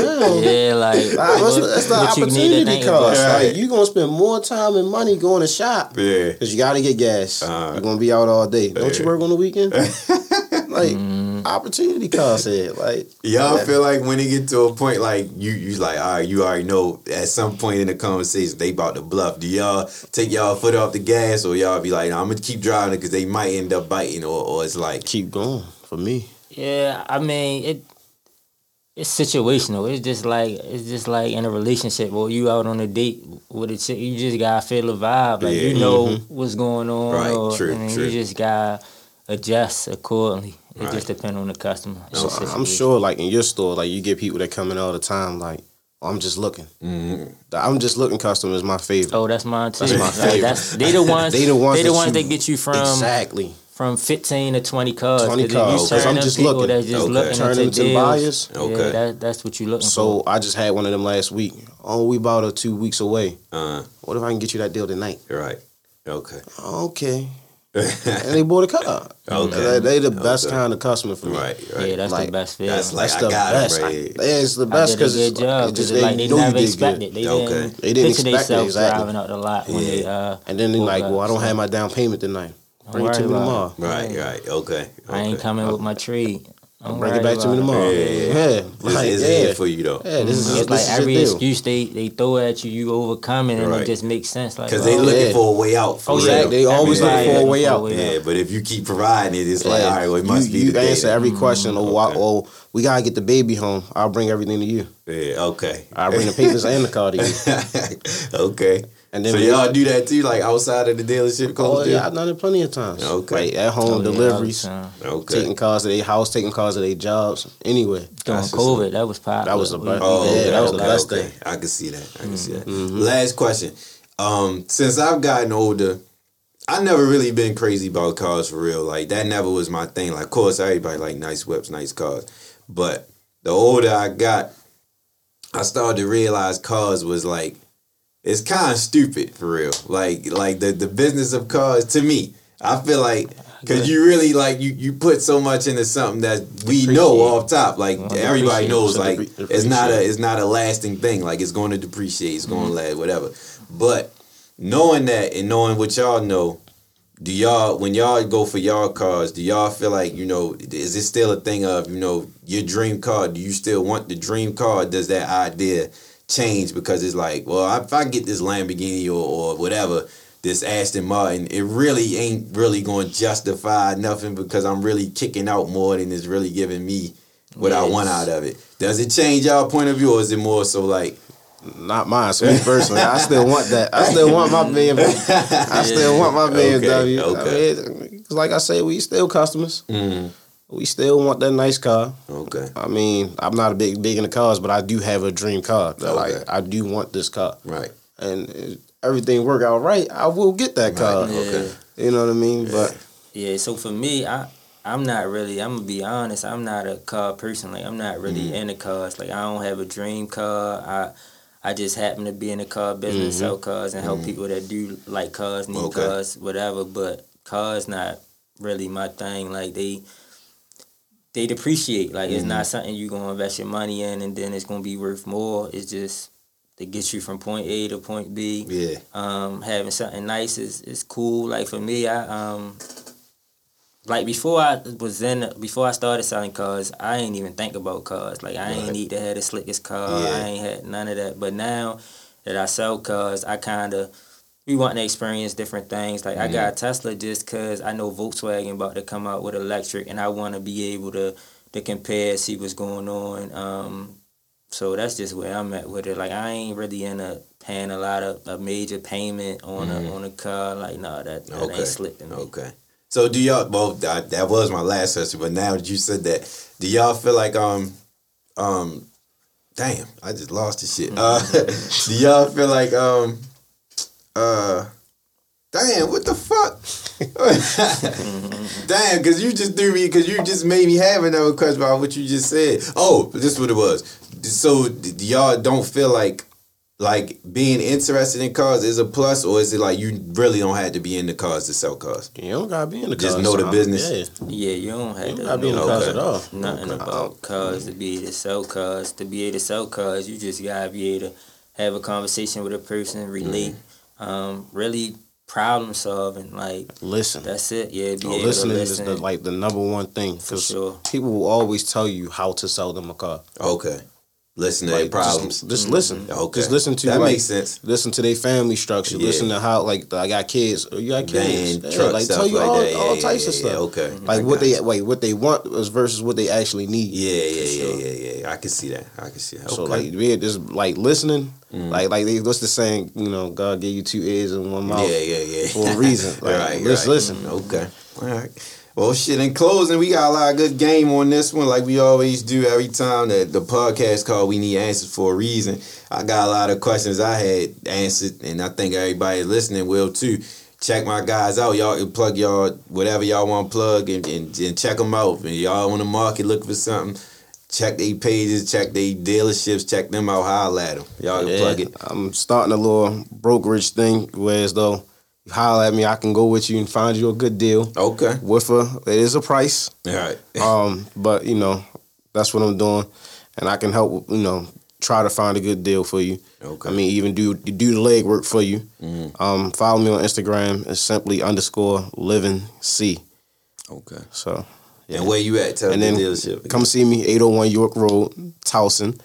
Yeah, like Like, what's the, that's the what you opportunity cost. about. Right. Like you gonna spend more time and money going to shop yeah. because you got to get gas. Uh, You're gonna be out all day. Don't you work on the weekend? like Mm-hmm. opportunity cost here. Like Y'all Yeah. feel like when it get to a point like you you like all right, you already know at some point in the conversation they about to bluff. Do y'all take y'all foot off the gas or y'all be like, nah, I'm gonna keep driving because they might end up biting or, or it's like keep going for me. Yeah, I mean it. It's situational. It's just like it's just like in a relationship or you out on a date with a chick. You just gotta feel the vibe. Like Yeah. you know Mm-hmm. what's going on. Right, Or, true, I mean, true. You just gotta adjust accordingly. It Right. just depends on the customer. So I'm sure, like in your store, like you get people that come in all the time. Like oh, I'm just looking. mm, The I'm just looking customer is my favorite. Oh, that's mine too. That's my Like, favorite. that's they the ones. They the ones They the that ones you- that get you from exactly. From fifteen to twenty cars. 20 'Cause if cars, You 'cause turn I'm just looking. That's just Okay. looking Turn into them to deals. buyers. Okay. Yeah, that, that's what you looking So for. So I just had one of them last week. Oh, we bought her two weeks away. Uh-huh. What if I can get you that deal tonight? right. Okay. Okay. And they bought a car. Okay. They, they the best Okay. kind of customer for me. right, right. Yeah, that's Like, the best feeling. that's like- That's I the got 'em best. right I- yeah, it's the best because good job it's just because like they know you never expected. good. They Okay. didn't, They didn't expect it, exactly. driving out the lot when they uh. And then they woke like, well, I don't have my down payment tonight. Don't Bring it to me tomorrow. Right, right. Okay. I ain't okay. coming with my trade. Don't Bring it back to me tomorrow. Yeah, Yeah, yeah, yeah. It's, Like, it's yeah. here for you though. Yeah, this is It's this like is every excuse they, they throw at you, you overcome it, and Right. it just makes sense. Like, Because they oh, looking yeah. for a way out. For Oh, real. Exactly. They always Everybody looking for a way out. Yeah, but if you keep providing it, it's like, all right, well, it must you, be you the answer baby. every question. Oh, Okay. oh, we gotta get the baby home. I'll bring everything to you. Yeah, okay. I'll bring the papers and the car to you. okay. And then so we- y'all do that too, like outside of the dealership Oh yeah, I've done it plenty of times. Okay. Like at home oh, deliveries, all the time. Okay. taking cars to their house, taking cars to their jobs. Anyway, During That's COVID, that was popular. That was the We- best. Oh, Yeah, okay, that was the best okay. thing. I can see that. I can see that. Mhm. Last question. Um, since I've gotten older, I never really been crazy about cars for real. Like that never was my thing. Like, of course, everybody like nice whips, nice cars. But the older I got, I started to realize cars was like it's kind of stupid for real. Like, like the the business of cars to me, I feel like. Cause you really like you, you put so much into something that we know off top. Like Well, everybody knows, like depre- it's not a it's not a lasting thing. Like it's going to depreciate, it's going to last, whatever. But knowing that and knowing what y'all know, do y'all when y'all go for y'all cars, do y'all feel like you know is it still a thing of you know your dream car? Do you still want the dream car? Does that idea change because it's like, well, if I get this Lamborghini or, or whatever, this Aston Martin, it really ain't really going to justify nothing because I'm really kicking out more than it's really giving me what I want out of it. Does it change y'all point of view, or is it more so like, not mine. So me personally, I still want that. I still want my BMW. I still want my BMW. okay. I mean, like I say, we still customers. mm, We still want that nice car. okay, I mean, I'm not a big big into cars, but I do have a dream car. That, Okay. Like I do want this car, right, and if everything work out right, I will get that car. right, okay, You know what I mean? But Yeah, so for me, I I'm not really. I'm gonna be honest. I'm not a car person. Like I'm not really Mm-hmm. into cars. Like I don't have a dream car. I I just happen to be in the car business, Mhm. sell cars, and help people that do like cars, need Mm-hmm. Okay. cars, whatever. But cars not really my thing. Like they they depreciate. Like it's Mm-hmm. not something you're gonna invest your money in, and then it's gonna be worth more. It's just to get you from point A to point B yeah, um, having something nice is, is cool. Like for me, I um, like before I was in before I started selling cars, I ain't even think about cars. Like I Right. ain't need to have the slickest car. Yeah. I ain't had none of that. But now that I sell cars, I kind of we want to experience different things. Like I Mm-hmm. got a Tesla just cause I know Volkswagen about to come out with electric, and I want to be able to to compare, see what's going on. Um, so that's just where I'm at with it. Like I ain't really in a paying a lot of a major payment on a on a car. Like no, that, that Mm-hmm. Okay. ain't me. okay. So do y'all? Well, that, that was my last question, but now that you said that, do y'all feel like um, um, damn, I just lost the shit. Uh, do y'all feel like um, uh, damn, what the fuck? damn, because you just threw me, because you just made me have another question about what you just said. Oh, this is what it was. So y'all don't feel like like being interested in cars is a plus, or is it like you really don't have to be in the cars to sell cars? you don't gotta be in the Just cars. Just know the business. Yeah, Yeah, you don't have you to don't gotta be in the cars at all. nothing Okay. about cars to be able to sell cars. To be able to sell cars, you just gotta be able to have a conversation with a person, relate, Mm-hmm. Um, really problem solving. Like Listen. that's it. Yeah, be Oh, able listening to is the, like the number one thing For because sure. people will always tell you how to sell them a car. Okay. Listen to Like, their problems. Just, just listen. Okay. Just listen to That like, makes sense. Listen to their family structure. Yeah. Listen to how like I got kids. Oh, you got kids. Van, Yeah, truck, like tell you like all, that. Yeah, all yeah, types yeah, of yeah, stuff. Okay. Like I what they you. wait what they want versus what they actually need. Yeah, yeah, yeah, sure. yeah, yeah. I can see that. I can see that. So Okay. like we just like listening, Mm. like like they what's the saying? You know, God gave you two ears and one mouth yeah, yeah, yeah. for a reason. Like, right, just right. listen. Okay. All right. Well, shit. In closing, we got a lot of good game on this one, like we always do every time that the podcast call. We need answers for a reason. I got a lot of questions I had answered, and I think everybody listening will too. Check my guys out. Y'all can plug y'all whatever y'all want to plug and, and, and check them out. And y'all on the market looking for something, check their pages, check their dealerships, check them out. Holla at them. Y'all can Yeah, plug it. I'm starting a little brokerage thing, whereas though you holler at me, I can go with you and find you a good deal. Okay. With a it is a price. All right. Um, but you know, that's what I'm doing, and I can help. You know, try to find a good deal for you. Okay. I mean, even do do the legwork for you. Mhm. Um, follow me on Instagram. It's simply underscore living C. Okay. So And where you at? Tell and the then dealership. come see me, 801 York Road, Towson,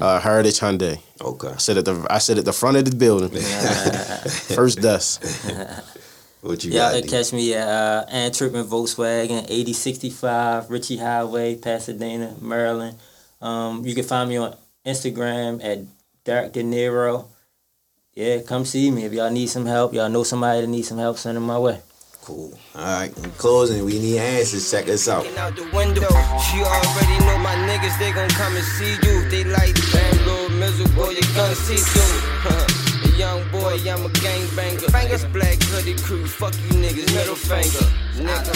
uh, Heritage Hyundai. Okay. I sit at the I sit at the front of the building, first desk. What you Y'all got? can catch me at uh, Antwerpen Volkswagen, 8065 Ritchie Highway, Pasadena, Maryland. Um, you can find me on Instagram at Dark De Niro. Yeah, come see me. If y'all need some help, y'all know somebody that needs some help, send them my way. Cool. All right. In closing, we need answers. Check us out. Out the window. She already know my niggas, they gon' come and see you. They like, damn, gonna see through. A young boy, I'm a gangbanger. Bangers, black hoodie crew, fuck you niggas, middle finger, nigga.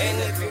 And if you